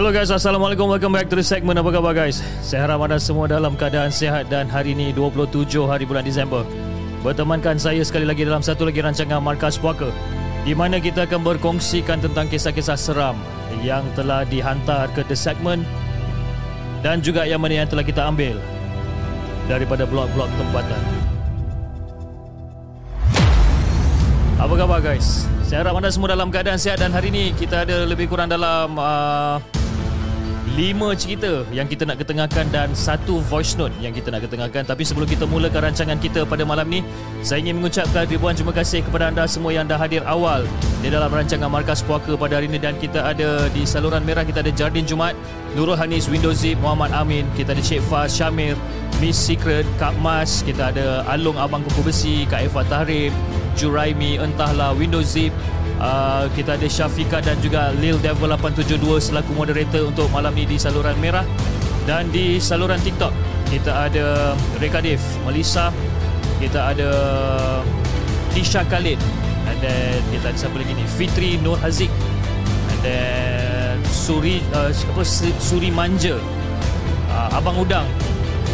Hello guys, Assalamualaikum. Welcome back to the segment. Apa khabar guys? Saya harap anda semua dalam keadaan sihat Dan hari ini 27 hari bulan Disember. Bertemankan saya sekali lagi dalam satu lagi rancangan Markas Puaka Di mana kita akan berkongsikan tentang kisah-kisah seram Yang telah dihantar ke the segment Dan juga yang mana yang telah kita ambil Daripada blog-blog tempatan. Apa khabar guys? Saya harap anda semua dalam keadaan sihat dan hari ini kita ada lebih kurang dalam uh, lima cerita yang kita nak ketengahkan dan satu voice note yang kita nak ketengahkan. Tapi sebelum kita mulakan rancangan kita pada malam ni saya ingin mengucapkan ribuan terima kasih kepada anda semua yang dah hadir awal di dalam rancangan Markas Puaka pada hari ini. Dan kita ada di saluran merah kita ada Jardin Jumat Nurul Hanis Windows Zip Muhammad Amin kita ada Cik Faz Syamir Miss Secret Kak Mas kita ada Alung Abang Kuku Besi Kak Eva Tahrim Juraimi Entahlah Windows Zip Uh, kita ada Syafika dan juga Lil Devil 872 selaku moderator untuk malam ni di saluran merah dan di saluran TikTok. Kita ada Reka Dev, Melissa, kita ada Tisha Khalid. And then kita ada siapa lagi ni? Fitri Nur Haziq. And then Suri uh, apa Suri Manja. Uh, Abang Udang.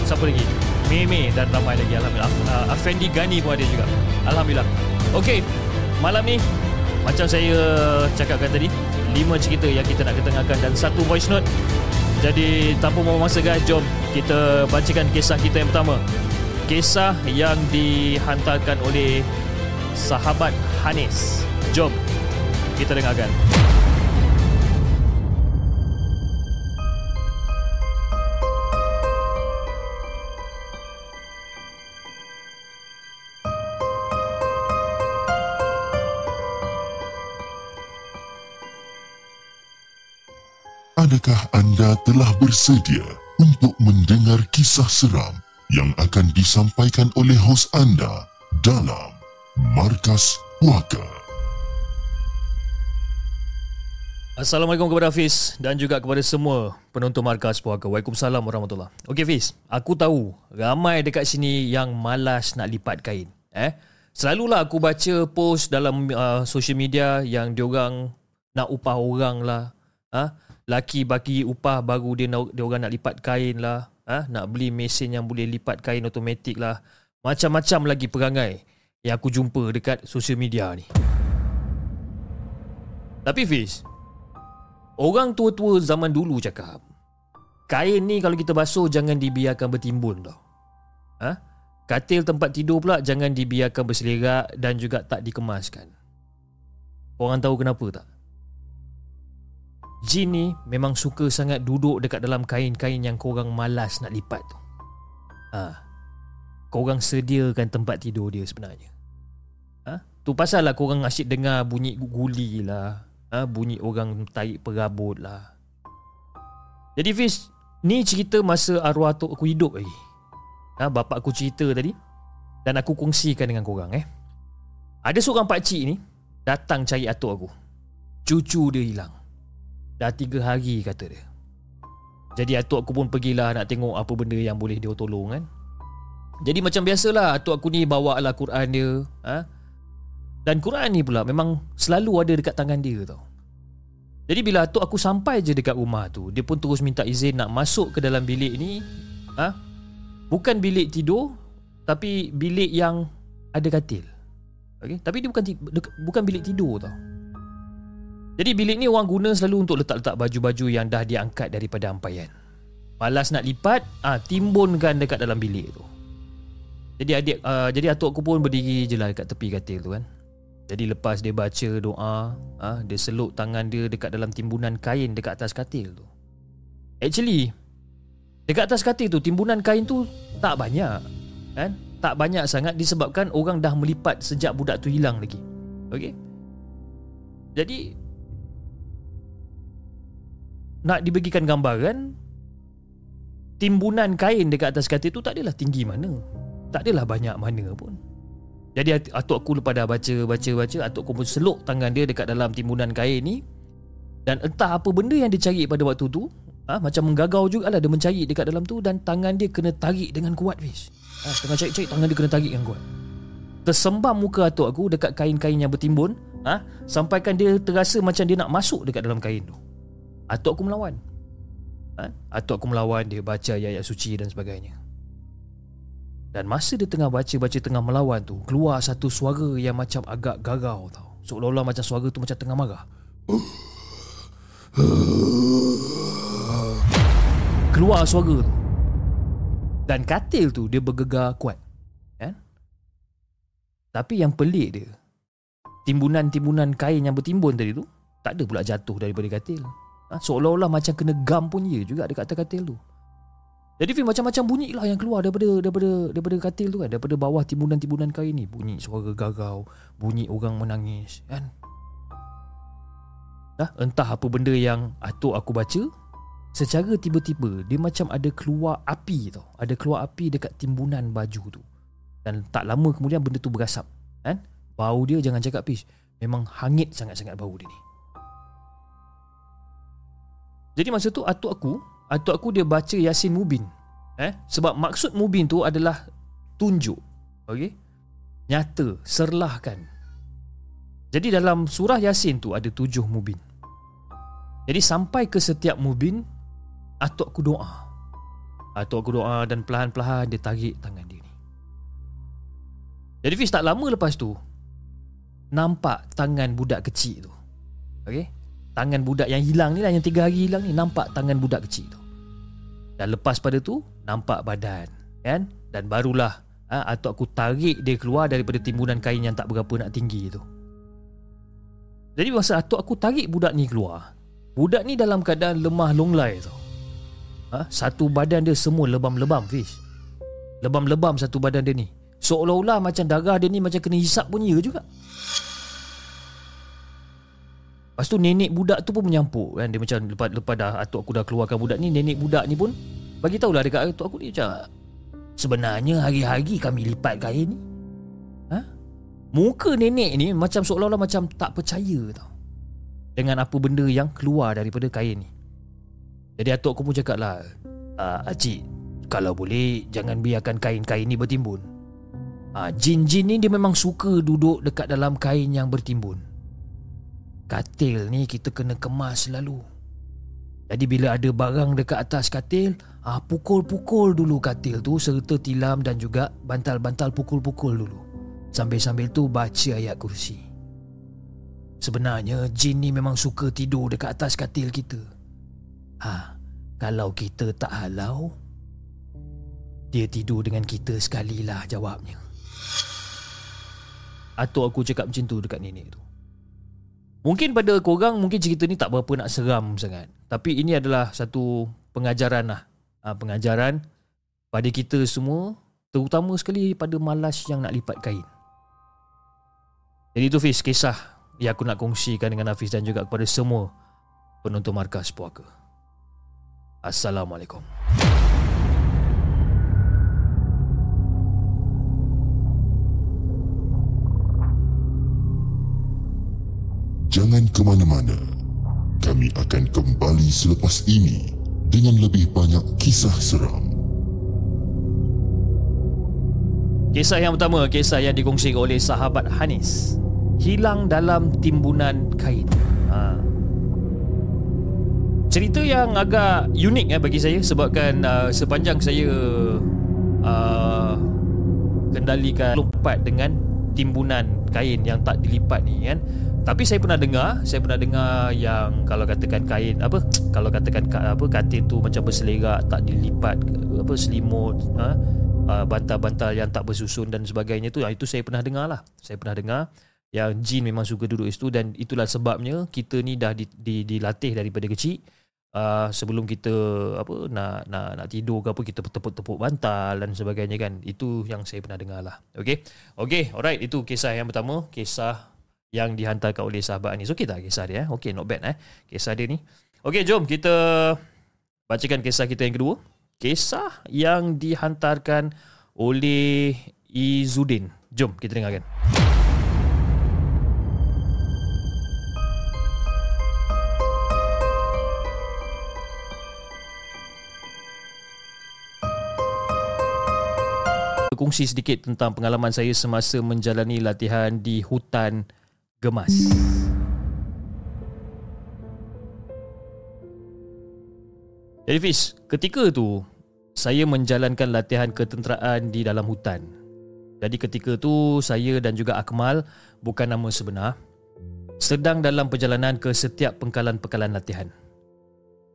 Siapa lagi? Meme dan ramai lagi. Alhamdulillah. Uh, Afendi Gani pun ada juga. Alhamdulillah. Okay Malam ni macam saya cakapkan tadi lima cerita yang kita nak ketengahkan Dan satu voice note. Jadi tanpa membuang masa guys Jom kita bacakan kisah kita yang pertama. Kisah yang dihantarkan oleh Sahabat Hanis. Jom kita dengarkan Adakah anda telah bersedia untuk mendengar kisah seram yang akan disampaikan oleh hos anda dalam Markas Puaka? Assalamualaikum kepada Hafiz dan juga kepada semua penonton Markas Puaka. Waalaikumsalam warahmatullahi Okey Hafiz, aku tahu ramai dekat sini yang malas nak lipat kain. Eh? Selalulah aku baca post dalam uh, social media yang diorang nak upah orang lah. Ha? Laki bagi upah baru dia dia orang nak lipat kain lah. Ha? nak beli mesin yang boleh lipat kain automatik lah. Macam-macam lagi perangai yang aku jumpa dekat social media ni. Tapi Fiz orang tua-tua zaman dulu cakap kain ni kalau kita basuh jangan dibiarkan bertimbun tau. Ha? katil tempat tidur pula jangan dibiarkan berselerak dan juga tak dikemaskan. Orang tahu kenapa tak Jin ni memang suka sangat duduk dekat dalam kain-kain yang korang malas nak lipat tu. Ha. Korang sediakan tempat tidur dia sebenarnya. Ha? Tu pasal lah korang asyik dengar bunyi guli lah. Ha? Bunyi orang tarik perabot lah. Jadi Fiz, ni cerita masa arwah atuk aku hidup lagi. Ha? Bapak aku cerita tadi. Dan aku kongsikan dengan korang eh. Ada seorang pakcik ni datang cari atuk aku. Cucu dia hilang. Dah tiga hari kata dia Jadi atuk aku pun pergilah nak tengok apa benda yang boleh dia tolong kan Jadi macam biasalah atuk aku ni bawa lah Quran dia ha? Dan Quran ni pula memang selalu ada dekat tangan dia tau Jadi bila atuk aku sampai je dekat rumah tu Dia pun terus minta izin nak masuk ke dalam bilik ni ha? Bukan bilik tidur Tapi bilik yang ada katil okay? Tapi dia bukan bukan bilik tidur tau Jadi bilik ni orang guna selalu untuk letak-letak baju-baju yang dah diangkat daripada ampaian. Malas nak lipat, ah timbunkan dekat dalam bilik tu. Jadi adik uh, jadi atuk aku pun berdiri je lah dekat tepi katil tu kan. Jadi lepas dia baca doa, ah dia seluk tangan dia dekat dalam timbunan kain dekat atas katil tu. Actually, dekat atas katil tu timbunan kain tu tak banyak. Kan? Tak banyak sangat disebabkan orang dah melipat sejak budak tu hilang lagi. Okey. Jadi nak dibagikan gambaran timbunan kain dekat atas katil tu tak adalah tinggi mana. Tak adalah banyak mana pun. Jadi atuk aku lepas dah baca baca baca atuk aku pun seluk tangan dia dekat dalam timbunan kain ni dan entah apa benda yang dia cari pada waktu tu ha, macam menggagau jugalah dia mencari dekat dalam tu dan tangan dia kena tarik dengan kuat fish. Ha, tengah cari-cari tangan dia kena tarik dengan kuat. Tersembam muka atuk aku dekat kain-kain yang bertimbun ha, sampaikan dia terasa macam dia nak masuk dekat dalam kain tu. Atuk aku melawan. Ha? Atuk aku melawan dia baca ayat-ayat suci dan sebagainya. Dan masa dia tengah baca-baca tengah melawan tu Keluar satu suara yang macam agak garau tau Seolah-olah macam suara tu macam tengah marah Keluar suara tu Dan katil tu dia bergegar kuat kan? Tapi yang pelik dia Timbunan-timbunan kain yang bertimbun tadi tu Tak ada pula jatuh daripada katil ha? Seolah-olah macam kena gam pun ya juga dekat atas katil tu. Jadi Fim macam-macam bunyi lah yang keluar daripada daripada daripada katil tu kan. Daripada bawah timbunan-timbunan kain ni. Bunyi suara gagau bunyi orang menangis kan? Dah entah apa benda yang atuk aku baca secara tiba-tiba dia macam ada keluar api tau. Ada keluar api dekat timbunan baju tu. Dan tak lama kemudian benda tu berasap kan? Bau dia jangan cakap pis memang hangit sangat-sangat bau dia ni jadi masa tu atuk aku atuk aku dia baca Yasin Mubin. Eh, sebab maksud Mubin tu adalah tunjuk. Okey. Nyata, serlahkan. Jadi dalam surah Yasin tu ada tujuh Mubin. Jadi sampai ke setiap Mubin, atuk aku doa. Atuk aku doa dan perlahan-perlahan dia tarik tangan dia ni. Jadi Fiz tak lama lepas tu, nampak tangan budak kecil tu. Okey tangan budak yang hilang ni lah yang tiga hari hilang ni nampak tangan budak kecil tu. Dan lepas pada tu nampak badan kan? Dan barulah ha, atuk aku tarik dia keluar daripada timbunan kain yang tak berapa nak tinggi tu. Jadi masa atuk aku tarik budak ni keluar budak ni dalam keadaan lemah longlai tu. Ha, satu badan dia semua lebam-lebam fish. Lebam-lebam satu badan dia ni. Seolah-olah macam darah dia ni macam kena hisap pun juga Lepas tu nenek budak tu pun menyampuk kan? Dia macam lepas, lepas dah atuk aku dah keluarkan budak ni Nenek budak ni pun Bagi tahulah dekat atuk aku ni macam Sebenarnya hari-hari kami lipat kain ni. Ha? Muka nenek ni macam seolah-olah macam tak percaya tau Dengan apa benda yang keluar daripada kain ni. Jadi atuk aku pun cakap lah uh, Acik Kalau boleh jangan biarkan kain-kain ni bertimbun. Uh, Jin-jin ni dia memang suka duduk dekat dalam kain yang bertimbun Katil ni kita kena kemas selalu. Jadi bila ada barang dekat atas katil ah, Pukul-pukul dulu katil tu Serta tilam dan juga bantal-bantal pukul-pukul dulu. Sambil-sambil tu baca ayat kursi. Sebenarnya jin ni memang suka tidur dekat atas katil kita. Ha, kalau kita tak halau Dia tidur dengan kita sekali lah jawabnya. Atuk aku cakap macam tu dekat nenek tu Mungkin pada korang mungkin cerita ni tak berapa nak seram sangat. Tapi ini adalah satu pengajaran lah. Ha, pengajaran pada kita semua terutama sekali pada malas yang nak lipat kain. Jadi itu Fiz kisah yang aku nak kongsikan dengan Hafiz dan juga kepada semua penonton markas puaka. Assalamualaikum. Ke mana-mana. Kami akan kembali selepas ini dengan lebih banyak kisah seram. Kisah yang pertama, kisah yang dikongsi oleh sahabat Hanis. Hilang dalam timbunan kain. Ha. Cerita yang agak unik eh bagi saya sebabkan uh, sepanjang saya uh, kendalikan lompat dengan timbunan kain yang tak dilipat ni kan Tapi saya pernah dengar, saya pernah dengar yang kalau katakan kain apa, kalau katakan apa katil tu macam berselerak, tak dilipat apa selimut, ha? Uh, bantal-bantal yang tak bersusun dan sebagainya tu, itu saya pernah dengar lah. Saya pernah dengar yang jin memang suka duduk situ dan itulah sebabnya kita ni dah di, di, dilatih daripada kecil. Uh, sebelum kita apa nak nak nak tidur ke apa kita tepuk-tepuk bantal dan sebagainya kan. Itu yang saya pernah dengar lah. Okey? Okey alright. Itu kisah yang pertama. Kisah yang dihantarkan oleh sahabat Anis. Okey tak kisah dia eh? Okey not bad eh? Kisah dia ni. Okey jom kita bacakan kisah kita yang kedua. Kisah yang dihantarkan oleh Izudin jom kita dengarkan. Berkongsi sedikit tentang pengalaman saya semasa menjalani latihan di hutan Gemas. Jadi Fiz, ketika tu saya menjalankan latihan ketenteraan di dalam hutan. Jadi ketika tu saya dan juga Akmal bukan nama sebenar sedang dalam perjalanan ke setiap pengkalan-pengkalan latihan.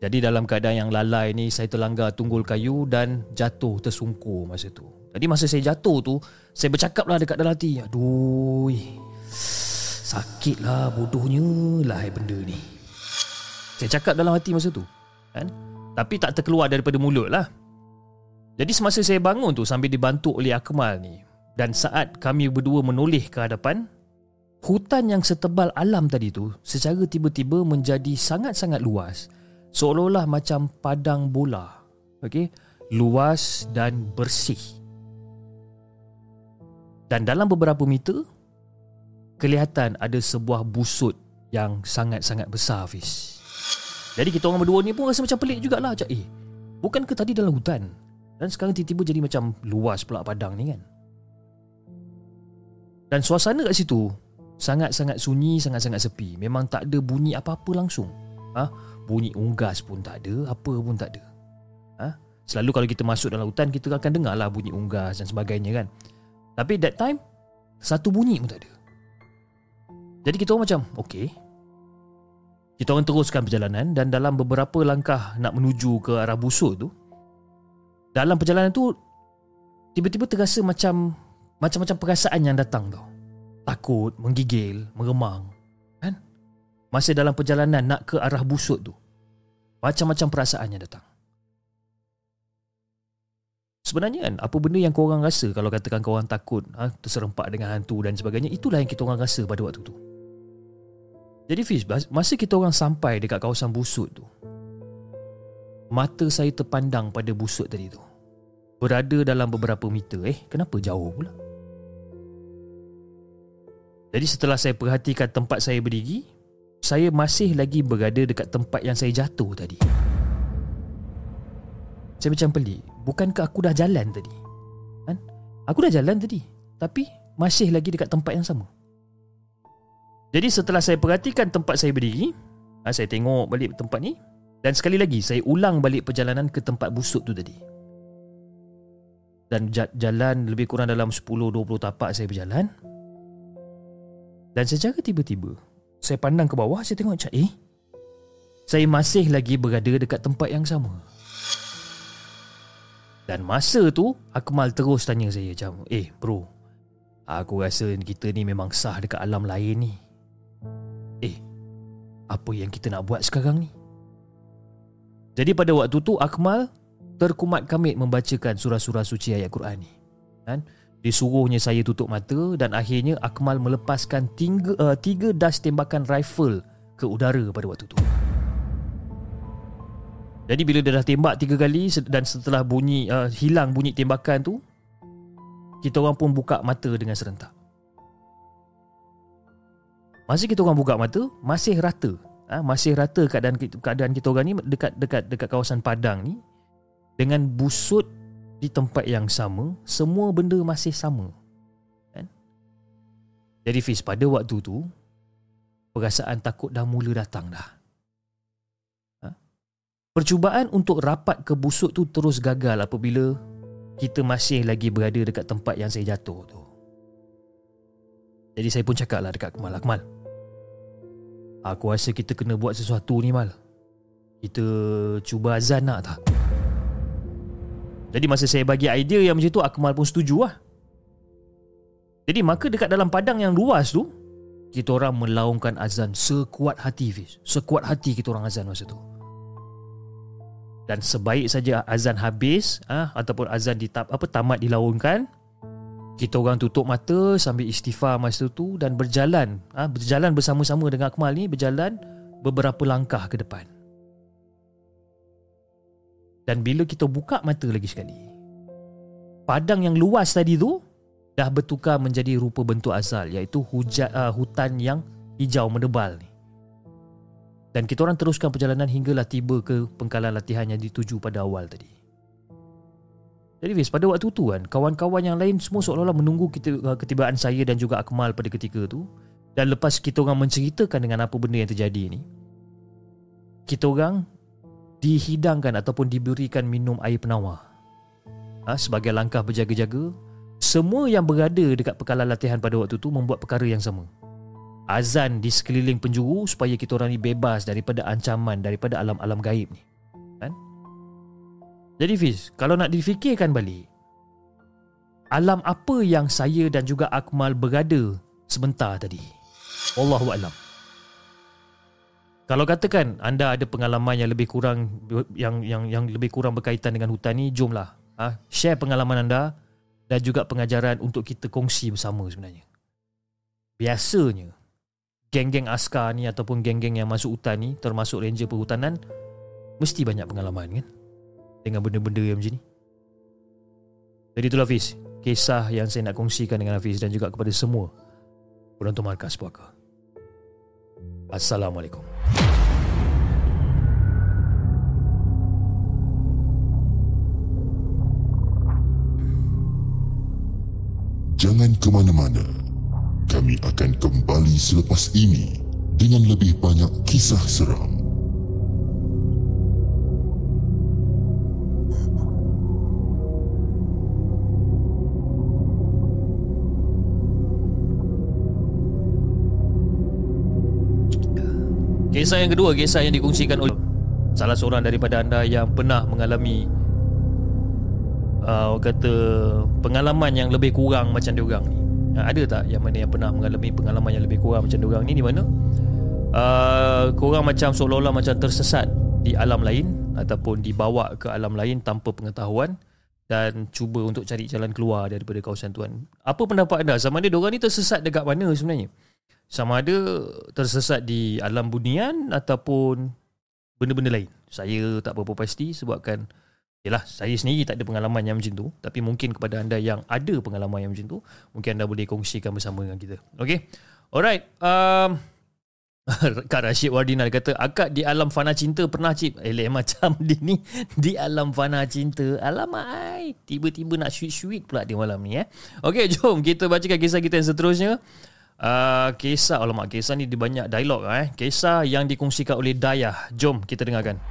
Jadi dalam keadaan yang lalai ni saya terlanggar tunggul kayu dan jatuh tersungkur masa tu. Jadi masa saya jatuh tu Saya bercakap lah dekat dalam hati Aduh Sakit lah bodohnya lah benda ni. Saya cakap dalam hati masa tu kan? Tapi tak terkeluar daripada mulut lah. Jadi semasa saya bangun tu Sambil dibantu oleh Akmal ni Dan saat kami berdua menoleh ke hadapan Hutan yang setebal alam tadi tu Secara tiba-tiba menjadi sangat-sangat luas. Seolah-olah macam padang bola Okay Luas dan bersih. Dan dalam beberapa meter kelihatan ada sebuah busut yang sangat-sangat besar Hafiz. Jadi kita orang berdua ni pun rasa macam pelik jugalah macam eh bukankah tadi dalam hutan dan sekarang tiba-tiba jadi macam luas pula padang ni kan. Dan suasana kat situ sangat-sangat sunyi, sangat-sangat sepi. Memang tak ada bunyi apa-apa langsung. Ha? Bunyi unggas pun tak ada, apa pun tak ada. Ha? Selalu kalau kita masuk dalam hutan kita akan dengar lah bunyi unggas dan sebagainya kan. Tapi that time Satu bunyi pun tak ada Jadi kita orang macam Okay Kita orang teruskan perjalanan Dan dalam beberapa langkah Nak menuju ke arah busuk tu Dalam perjalanan tu Tiba-tiba terasa macam Macam-macam perasaan yang datang tau. Takut, menggigil, meremang Kan? Masa dalam perjalanan nak ke arah busuk tu Macam-macam perasaan yang datang. Sebenarnya kan Apa benda yang korang rasa Kalau katakan korang takut ha, Terserempak dengan hantu dan sebagainya Itulah yang kita orang rasa pada waktu tu Jadi Fiz Masa kita orang sampai dekat kawasan busut tu Mata saya terpandang pada busut tadi tu. Berada dalam beberapa meter Eh? Kenapa jauh pula? Jadi setelah saya perhatikan tempat saya berdiri Saya masih lagi berada dekat tempat yang saya jatuh tadi. Saya macam pelik Bukankah aku dah jalan tadi? Kan? Aku dah jalan tadi Tapi masih lagi dekat tempat yang sama Jadi setelah saya perhatikan tempat saya berdiri ha, Saya tengok balik tempat ni Dan sekali lagi saya ulang balik perjalanan ke tempat busuk tu tadi. Dan jalan lebih kurang dalam 10-20 tapak saya berjalan. Dan secara tiba-tiba Saya pandang ke bawah saya tengok macam eh Saya masih lagi berada dekat tempat yang sama. Dan masa tu Akmal terus tanya saya macam Eh bro Aku rasa kita ni memang sah dekat alam lain ni Apa yang kita nak buat sekarang ni Jadi pada waktu tu Akmal Terkumat kamit membacakan surah-surah suci ayat Quran ni kan? Disuruhnya saya tutup mata Dan akhirnya Akmal melepaskan tiga, uh, tiga das tembakan rifle Ke udara pada waktu tu jadi bila dia dah tembak tiga kali dan setelah bunyi uh, hilang bunyi tembakan tu, kita orang pun buka mata dengan serentak. Masih kita orang buka mata, masih rata. Ha, masih rata keadaan keadaan kita orang ni dekat dekat dekat kawasan Padang ni dengan busut di tempat yang sama, semua benda masih sama. Kan? Jadi Fiz pada waktu tu perasaan takut dah mula datang dah. Percubaan untuk rapat ke busuk tu terus gagal apabila kita masih lagi berada dekat tempat yang saya jatuh tu. Jadi saya pun cakap lah dekat Akmal. Akmal, Aku rasa kita kena buat sesuatu ni Mal Kita cuba azan nak tak? Jadi masa saya bagi idea yang macam tu Akmal pun setuju lah Jadi maka dekat dalam padang yang luas tu Kita orang melaungkan azan sekuat hati Fiz Sekuat hati kita orang azan masa tu dan sebaik saja azan habis ah ataupun azan di apa tamat dilaungkan kita orang tutup mata sambil istighfar masa tu dan berjalan ah berjalan bersama-sama dengan Akmal ni berjalan beberapa langkah ke depan dan bila kita buka mata lagi sekali padang yang luas tadi tu dah bertukar menjadi rupa bentuk asal iaitu hujan uh, hutan yang hijau mendebal ni dan kita orang teruskan perjalanan hinggalah tiba ke pengkalan latihan yang dituju pada awal tadi. Jadi Fiz, pada waktu tu kan, kawan-kawan yang lain semua seolah-olah menunggu uh, ketibaan saya dan juga Akmal pada ketika tu. Dan lepas kita orang menceritakan dengan apa benda yang terjadi ni, kita orang dihidangkan ataupun diberikan minum air penawar. Ha, sebagai langkah berjaga-jaga, semua yang berada dekat pekalan latihan pada waktu tu membuat perkara yang sama azan di sekeliling penjuru supaya kita orang ni bebas daripada ancaman daripada alam-alam gaib ni. Jadi Fiz, kalau nak difikirkan balik, alam apa yang saya dan juga Akmal berada sebentar tadi? Allahu a'lam. Kalau katakan anda ada pengalaman yang lebih kurang yang yang yang lebih kurang berkaitan dengan hutan ni, jomlah ha, share pengalaman anda dan juga pengajaran untuk kita kongsi bersama sebenarnya. Biasanya geng-geng askar ni ataupun geng-geng yang masuk hutan ni termasuk ranger perhutanan mesti banyak pengalaman kan dengan benda-benda yang macam ni. Jadi itulah Hafiz, kisah yang saya nak kongsikan dengan Hafiz dan juga kepada semua penonton markas puaka. Assalamualaikum. Jangan ke mana-mana kami akan kembali selepas ini dengan lebih banyak kisah seram. Kisah yang kedua, kisah yang dikongsikan oleh salah seorang daripada anda yang pernah mengalami uh, kata pengalaman yang lebih kurang macam dia orang ni. Uh, ada tak yang mana yang pernah mengalami pengalaman yang lebih kurang macam diorang ni di mana uh, korang macam seolah-olah macam tersesat di alam lain ataupun dibawa ke alam lain tanpa pengetahuan dan cuba untuk cari jalan keluar daripada kawasan tuan. Apa pendapat anda? Sama ada diorang ni tersesat dekat mana sebenarnya? Sama ada tersesat di alam bunian ataupun benda-benda lain. Saya tak berapa pasti sebabkan Yalah, saya sendiri tak ada pengalaman yang macam tu. Tapi mungkin kepada anda yang ada pengalaman yang macam tu Mungkin anda boleh kongsikan bersama dengan kita. Okay Alright um, Kak Rashid Wardina kata Akak di alam fana cinta pernah cip Eleh macam dia ni. Di alam fana cinta? Alamak Tiba-tiba nak sweet-sweet pula di malam ni eh. Okay jom kita bacakan kisah kita yang seterusnya uh, Kisah Alamak kisah ni dia banyak dialog eh. Kisah yang dikongsikan oleh Dayah Jom kita dengarkan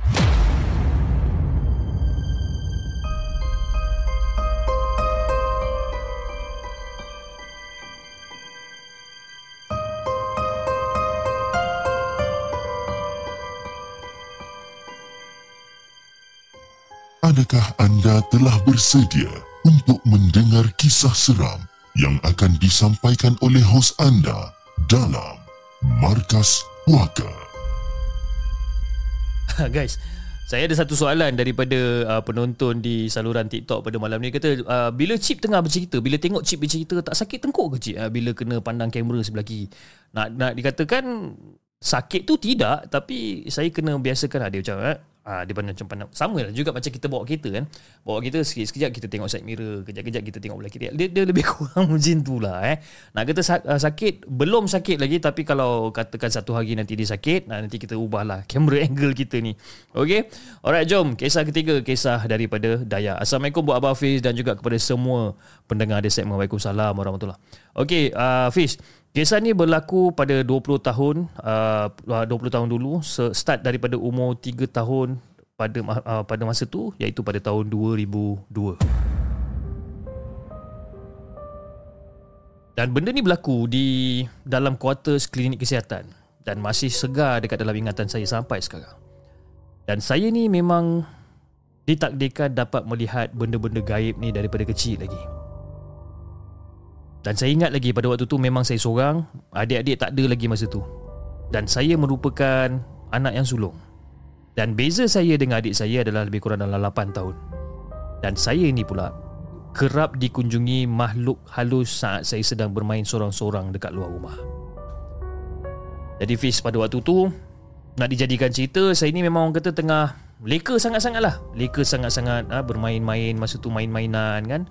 Adakah anda telah bersedia untuk mendengar kisah seram yang akan disampaikan oleh hos anda dalam Markas Puaka? Guys, saya ada satu soalan daripada uh, penonton di saluran TikTok pada malam ni kata uh, bila Chip tengah bercerita, bila tengok Chip bercerita tak sakit tengkuk ke Chip uh, bila kena pandang kamera sebelah kiri? Nak nak dikatakan sakit tu tidak tapi saya kena biasakan ada macam eh Ha, dia pandang macam pandang sama lah juga macam kita bawa kereta kan. Bawa kereta sekejap-sekejap kita tengok side mirror kejap-kejap kita tengok belah kiri. Dia, dia lebih kurang macam tu lah eh. Nak kata ah, sakit belum sakit lagi tapi kalau katakan satu hari nanti dia sakit nanti kita ubah lah camera angle kita ni. Ok alright jom. Kisah ketiga kisah daripada Daya. Assalamualaikum buat Abah Hafiz dan juga kepada semua pendengar di segmen. Waalaikumsalam warahmatullahi ok uh, Hafiz Kisah ni berlaku pada 20 tahun uh, 20 tahun dulu start daripada umur 3 tahun pada uh, pada masa tu iaitu pada tahun 2002. Dan benda ni berlaku di dalam kuartus klinik kesihatan. dan masih segar dekat dalam ingatan saya sampai sekarang. Dan saya ni memang ditakdirkan dapat melihat benda-benda gaib ni daripada kecil lagi. Dan saya ingat lagi pada waktu tu memang saya seorang, adik-adik tak ada lagi masa tu. Dan saya merupakan anak yang sulung. Dan beza saya dengan adik saya adalah lebih kurang dalam 8 tahun. Dan saya ni pula kerap dikunjungi makhluk halus saat saya sedang bermain sorang-sorang dekat luar rumah. Jadi Fiz pada waktu tu Nak dijadikan cerita Saya ni memang orang kata tengah Leka sangat-sangat lah Leka sangat-sangat ha, Bermain-main Masa tu main-mainan kan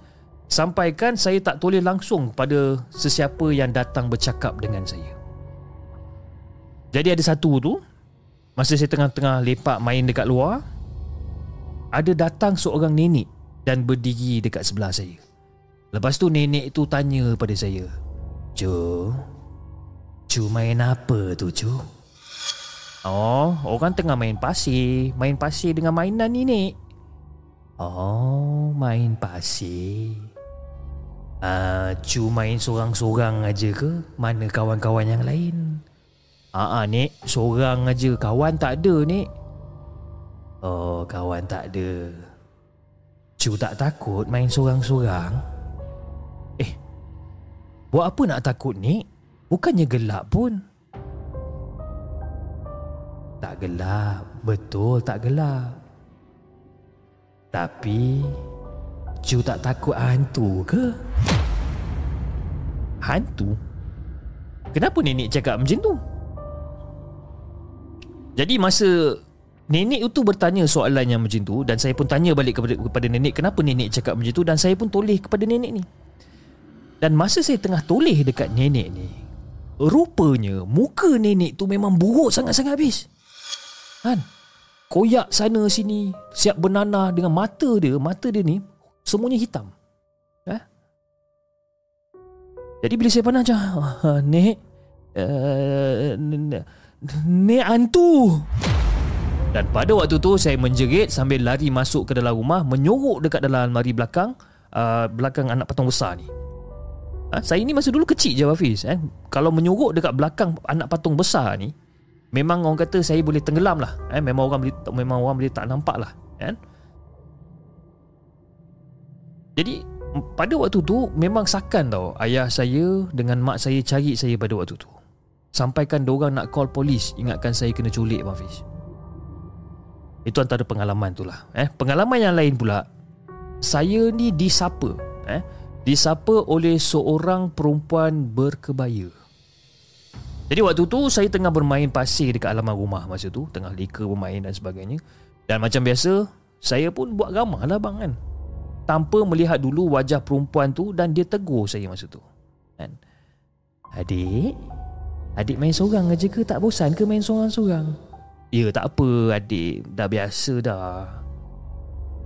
Sampaikan saya tak toleh langsung Pada sesiapa yang datang bercakap dengan saya. Jadi ada satu tu Masa saya tengah-tengah lepak main dekat luar Ada datang seorang nenek Dan berdiri dekat sebelah saya. Lepas tu nenek tu tanya pada saya Joe Cu main apa tu cu? Oh, orang tengah main pasir Main pasir dengan mainan ni Oh, main pasir uh, main sorang-sorang aja ke? Mana kawan-kawan yang lain? Ah, uh, Nek, sorang aja. Kawan tak ada, Nek. Oh, kawan tak ada. Cu tak takut main sorang-sorang? Eh, buat apa nak takut, Nek? Bukannya gelap pun Tak gelap Betul tak gelap Tapi Cu tak takut hantu ke? Hantu? Kenapa nenek cakap macam tu? Jadi masa Nenek itu bertanya soalan yang macam tu Dan saya pun tanya balik kepada, kepada nenek Kenapa nenek cakap macam tu Dan saya pun toleh kepada nenek ni Dan masa saya tengah toleh dekat nenek ni Rupanya muka nenek tu memang buruk sangat-sangat habis. Kan? Koyak sana sini, siap bernanah dengan mata dia, mata dia ni semuanya hitam. Eh? Jadi bila saya pandang macam, ah, Nek, uh, Nek hantu. Dan pada waktu tu saya menjerit sambil lari masuk ke dalam rumah, menyorok dekat dalam almari belakang, uh, belakang anak patung besar ni. Ha, saya ni masa dulu kecil je Hafiz eh? Kalau menyorok dekat belakang anak patung besar ni Memang orang kata saya boleh tenggelam lah eh? Memang orang boleh memang orang boleh tak nampak lah eh? Jadi pada waktu tu memang sakan tau Ayah saya dengan mak saya cari saya pada waktu tu Sampaikan diorang nak call polis Ingatkan saya kena culik Hafiz Itu antara pengalaman tu lah eh? Pengalaman yang lain pula Saya ni disapa eh? disapa oleh seorang perempuan berkebaya. Jadi waktu tu saya tengah bermain pasir dekat halaman rumah masa tu, tengah leka bermain dan sebagainya. Dan macam biasa, saya pun buat ramah lah bang kan. Tanpa melihat dulu wajah perempuan tu dan dia tegur saya masa tu. Kan? Adik, adik main seorang aja ke tak bosan ke main seorang-seorang? Ya tak apa adik, dah biasa dah.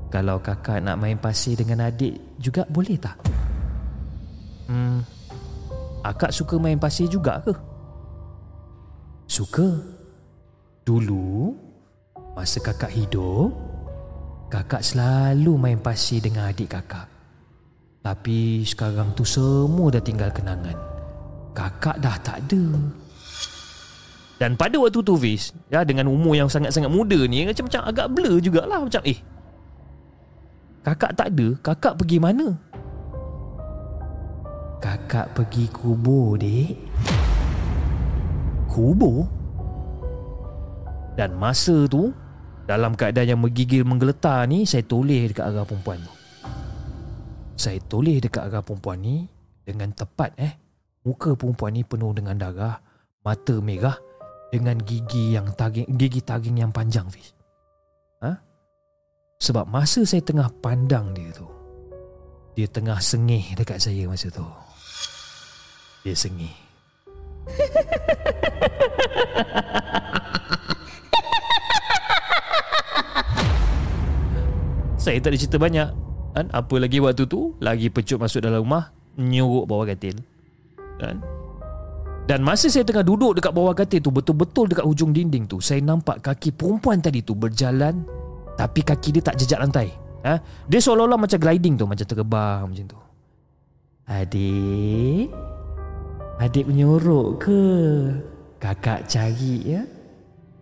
Kalau kakak nak main pasir dengan adik juga boleh tak? Hmm, akak suka main pasir juga ke? Suka. Dulu, masa kakak hidup, kakak selalu main pasir dengan adik kakak. Tapi sekarang tu semua dah tinggal kenangan. Kakak dah tak ada. Dan pada waktu tu Fiz ya, Dengan umur yang sangat-sangat muda ni Macam-macam agak blur jugalah Macam eh Kakak tak ada Kakak pergi mana Kakak pergi kubur, dek. Kubur? Dan masa tu, dalam keadaan yang menggigil menggeletar ni, saya toleh dekat arah perempuan tu. Saya toleh dekat arah perempuan ni dengan tepat eh. Muka perempuan ni penuh dengan darah, mata merah dengan gigi yang taring, gigi taring yang panjang, Fiz. Ha? Sebab masa saya tengah pandang dia tu, dia tengah sengih dekat saya masa tu. Dia sengih Saya tak ada cerita banyak kan? Apa lagi waktu tu Lagi pecut masuk dalam rumah Nyuruk bawah katil kan? Dan masa saya tengah duduk dekat bawah katil tu Betul-betul dekat hujung dinding tu Saya nampak kaki perempuan tadi tu berjalan Tapi kaki dia tak jejak lantai ha? Dia seolah-olah macam gliding tu Macam terbang macam tu Adik Adik menyorok ke? Kakak cari ya.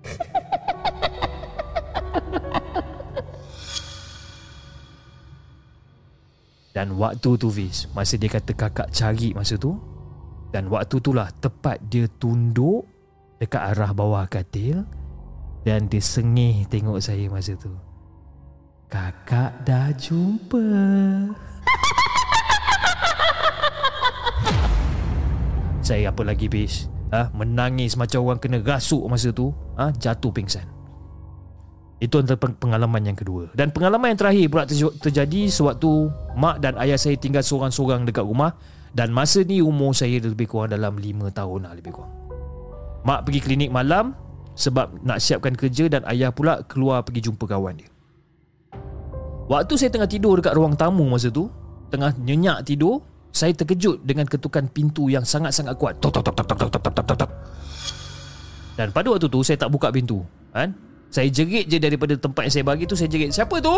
Dan waktu tu Fiz Masa dia kata kakak cari masa tu Dan waktu tu lah Tepat dia tunduk Dekat arah bawah katil Dan dia sengih tengok saya masa tu. Kakak dah jumpa. Saya apa lagi Fiz? Ha? Menangis macam orang kena rasuk masa tu. Ha? Jatuh pingsan itu antara pengalaman yang kedua Dan pengalaman yang terakhir pula terjadi Sewaktu mak dan ayah saya tinggal seorang-seorang dekat rumah Dan masa ni umur saya lebih kurang dalam 5 tahun lah lebih kurang Mak pergi klinik malam Sebab nak siapkan kerja Dan ayah pula keluar pergi jumpa kawan dia Waktu saya tengah tidur dekat ruang tamu masa tu Tengah nyenyak tidur Saya terkejut dengan ketukan pintu yang sangat-sangat kuat tok, tok, tok, tok, tok, tok, tok, tok, tok. Dan pada waktu tu saya tak buka pintu kan? Saya jerit je daripada tempat yang saya bagi tu Saya jerit Siapa tu?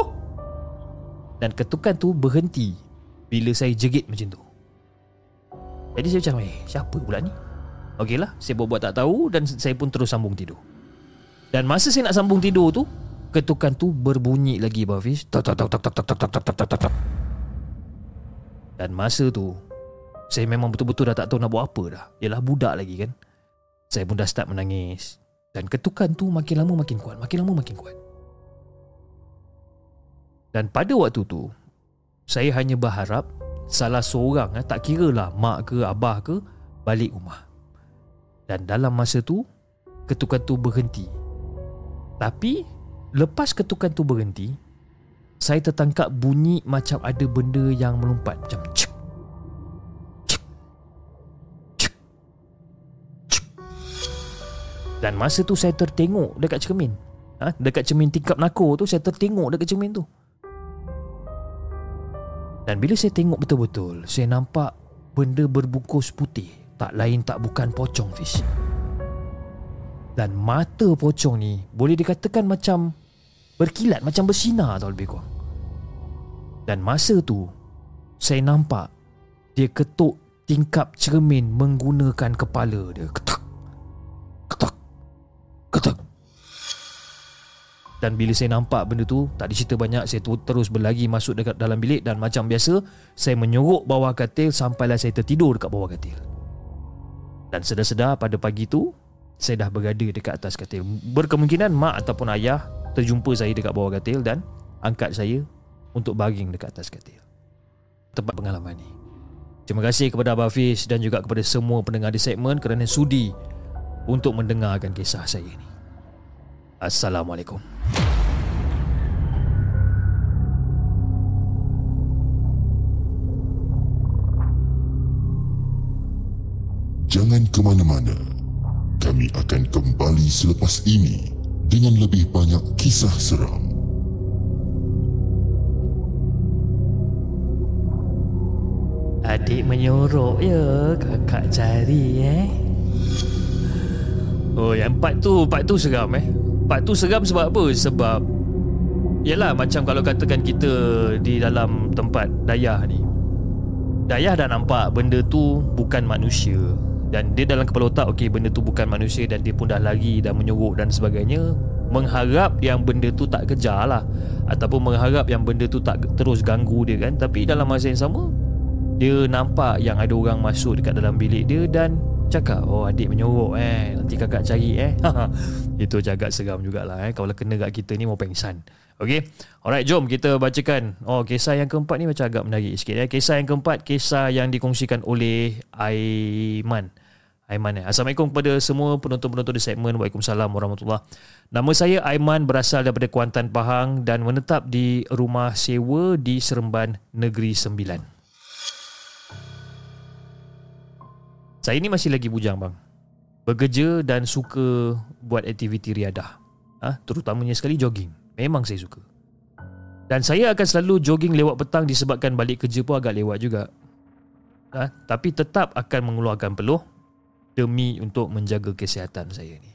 Dan ketukan tu berhenti Bila saya jerit macam tu Jadi saya macam Eh siapa pula ni? Okey lah Saya buat-buat tak tahu Dan saya pun terus sambung tidur Dan masa saya nak sambung tidur tu Ketukan tu berbunyi lagi Bafiz tak tak tak tak tak tak tak tak tak tak tak Dan masa tu Saya memang betul-betul dah tak tahu nak buat apa dah Yalah budak lagi kan Saya pun dah start menangis dan ketukan tu makin lama makin kuat Makin lama makin kuat. Dan pada waktu tu Saya hanya berharap Salah seorang eh, Tak kira lah mak ke abah ke Balik rumah. Dan dalam masa tu Ketukan tu berhenti. Tapi Lepas ketukan tu berhenti Saya tertangkap bunyi Macam ada benda yang melompat Macam cek Dan masa tu saya tertengok dekat cermin. Ha? Dekat cermin tingkap nako tu Saya tertengok dekat cermin tu. Dan bila saya tengok betul-betul Saya nampak benda berbungkus putih. Tak lain tak bukan pocong fish. Dan mata pocong ni Boleh dikatakan macam Berkilat macam bersinar tau lebih kurang. Dan masa tu Saya nampak Dia ketuk tingkap cermin Menggunakan kepala dia. Ketak Ketak Dan bila saya nampak benda tu Tak dicerita banyak Saya terus berlari masuk dekat dalam bilik Dan macam biasa Saya menyorok bawah katil Sampailah saya tertidur dekat bawah katil Dan sedar-sedar pada pagi tu Saya dah berada dekat atas katil Berkemungkinan mak ataupun ayah Terjumpa saya dekat bawah katil Dan angkat saya Untuk baring dekat atas katil Tempat pengalaman ni Terima kasih kepada Abah Fiz dan juga kepada semua pendengar di segmen kerana sudi untuk mendengarkan kisah saya ini. Assalamualaikum. Jangan ke mana-mana. Kami akan kembali selepas ini dengan lebih banyak kisah seram. Adik menyorok ya kakak cari eh. Oh yang part tu Part tu seram eh Part tu seram sebab apa Sebab Yalah macam kalau katakan kita Di dalam tempat Dayah ni Dayah dah nampak Benda tu bukan manusia Dan dia dalam kepala otak Okey benda tu bukan manusia Dan dia pun dah lari Dan menyorok dan sebagainya. Mengharap yang benda tu tak kejar lah. Ataupun mengharap yang benda tu tak terus ganggu dia kan. Tapi dalam masa yang sama Dia nampak yang ada orang masuk dekat dalam bilik dia Dan cakap Oh adik menyorok eh. Nanti kakak cari eh. Itu jagat seram jugalah eh. Kalau kena kat kita ni mau pengsan. Okay Alright jom kita bacakan. Oh kisah yang keempat ni macam agak menarik sikit eh. Kisah yang keempat Kisah yang dikongsikan oleh Aiman Aiman eh. Assalamualaikum kepada semua penonton-penonton di segmen Waalaikumsalam warahmatullahi Nama saya Aiman berasal daripada Kuantan Pahang Dan menetap di rumah sewa di Seremban Negeri Sembilan. Saya ni masih lagi bujang bang. Bekerja dan suka buat aktiviti riadah. Ha? Terutamanya sekali jogging. Memang saya suka. Dan saya akan selalu jogging lewat petang Disebabkan balik kerja pun agak lewat juga. Ha? Tapi tetap akan mengeluarkan peluh Demi untuk menjaga kesihatan saya ni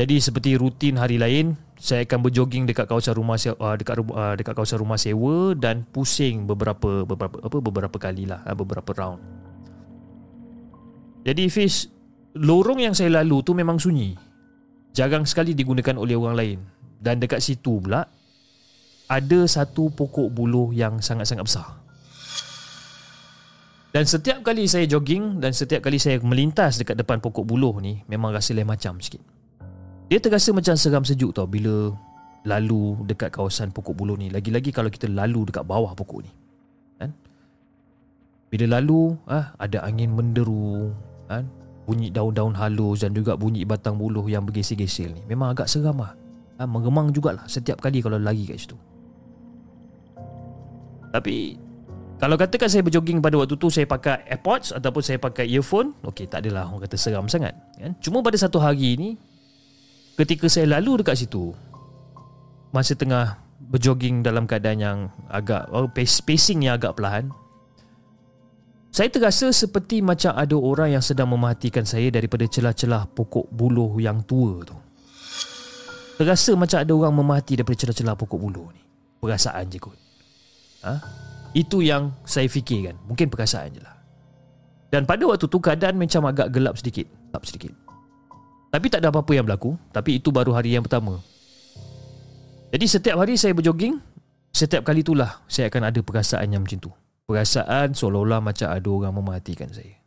Jadi seperti rutin hari lain saya akan berjogging dekat kawasan rumah uh, dekat uh, dekat kawasan rumah sewa dan pusing beberapa beberapa apa beberapa kali lah beberapa round jadi Fish lorong yang saya lalu tu memang sunyi. Jarang sekali digunakan oleh orang lain. Dan dekat situ pula ada satu pokok buluh yang sangat-sangat besar. Dan setiap kali saya jogging dan setiap kali saya melintas dekat depan pokok buluh ni memang rasa lain macam sikit. Dia terasa macam seram sejuk tau bila lalu dekat kawasan pokok buluh ni. Lagi-lagi kalau kita lalu dekat bawah pokok ni. Kan? Bila lalu ah ada angin menderu, kan? Bunyi daun-daun halus dan juga bunyi batang buluh yang bergesel-gesel ni. Memang agak seram lah. Ha, mengemang jugalah setiap kali kalau lari kat situ. Tapi kalau katakan saya berjoging pada waktu tu saya pakai AirPods ataupun saya pakai earphone, okey tak adalah orang kata seram sangat kan. Cuma pada satu hari ni ketika saya lalu dekat situ masa tengah berjoging dalam keadaan yang agak oh, pacing yang agak perlahan saya terasa seperti macam ada orang yang sedang memerhatikan saya daripada celah-celah pokok buluh yang tua tu. Terasa macam ada orang memerhati daripada celah-celah pokok buluh ni. Perasaan je kot. Ha? Itu yang saya fikirkan. Mungkin perasaan je lah. Dan pada waktu tu keadaan macam agak gelap sedikit. Gelap sedikit. Tapi tak ada apa-apa yang berlaku. Tapi itu baru hari yang pertama. Jadi setiap hari saya berjoging Setiap kali itulah Saya akan ada perasaan yang macam tu. Perasaan seolah-olah macam ada orang memerhatikan saya.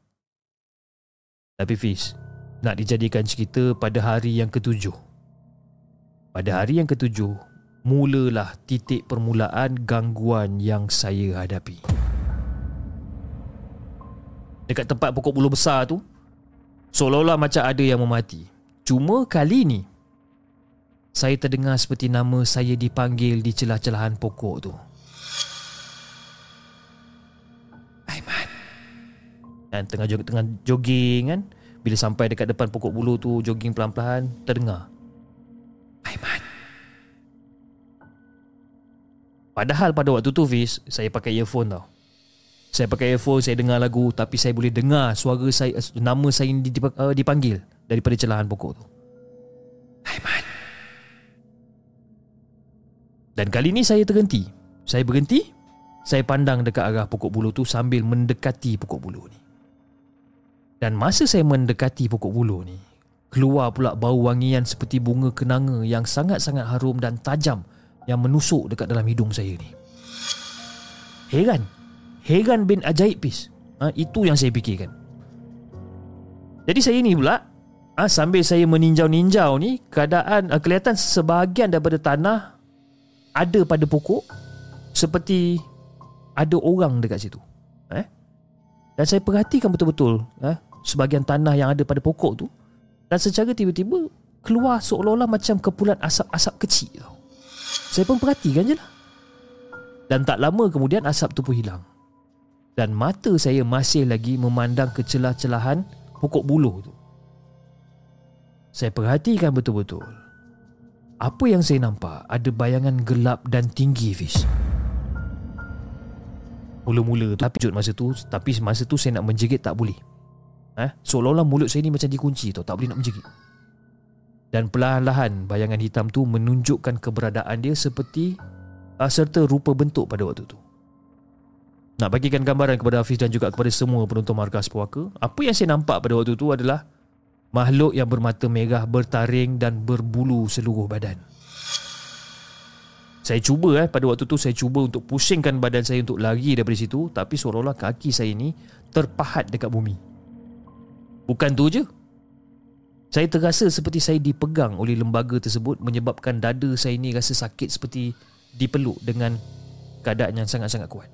Tapi Fiz Nak dijadikan cerita pada hari yang ketujuh. Pada hari yang ketujuh mulalah titik permulaan gangguan yang saya hadapi. Dekat tempat pokok bulu besar tu, seolah-olah macam ada yang memati. Cuma kali ni, saya terdengar seperti nama saya dipanggil di celah-celahan pokok tu. Aiman. Dan tengah jogging, tengah jogging kan, bila sampai dekat depan pokok bulu tu, jogging pelan-pelan, terdengar. Aiman. Padahal pada waktu tu Fiz Saya pakai earphone tau. Saya pakai earphone Saya dengar lagu Tapi saya boleh dengar Suara saya Nama saya uh, dipanggil Daripada celahan pokok tu. Aiman. Dan kali ni saya terhenti. Saya berhenti Saya pandang dekat arah pokok bulu tu Sambil mendekati pokok bulu ni. Dan masa saya mendekati pokok bulu ni Keluar pula bau wangian seperti bunga kenanga Yang sangat-sangat harum dan tajam yang menusuk dekat dalam hidung saya ni. Heran. Heran bin ajaib pis. Ha, itu yang saya fikirkan. Jadi saya ni pula ha, sambil saya meninjau-ninjau ni keadaan ha, kelihatan sebahagian daripada tanah ada pada pokok seperti ada orang dekat situ. Eh? Dan saya perhatikan betul-betul eh, sebahagian tanah yang ada pada pokok tu dan secara tiba-tiba keluar seolah-olah macam kepulan asap-asap kecil tau. Saya pun perhatikan je lah. Dan tak lama kemudian asap tu pun hilang. Dan mata saya masih lagi memandang ke celah-celahan pokok buluh tu. Saya perhatikan betul-betul. Apa yang saya nampak ada bayangan gelap dan tinggi Fish Mula-mula tu Tapi masa tu Tapi masa tu saya nak menjerit tak boleh. Eh? Seolah-olah mulut saya ni macam dikunci tau Tak boleh nak menjerit dan perlahan-lahan bayangan hitam tu menunjukkan keberadaan dia seperti uh, serta rupa bentuk pada waktu tu. Nak bagikan gambaran kepada Hafiz dan juga kepada semua penonton markas puaka, apa yang saya nampak pada waktu tu adalah makhluk yang bermata merah bertaring dan berbulu seluruh badan. Saya cuba eh pada waktu tu saya cuba untuk pusingkan badan saya untuk lari daripada situ tapi seolah-olah kaki saya ni terpahat dekat bumi. Bukan tu je, saya terasa seperti saya dipegang oleh lembaga tersebut menyebabkan dada saya ini rasa sakit seperti dipeluk dengan keadaan yang sangat-sangat kuat.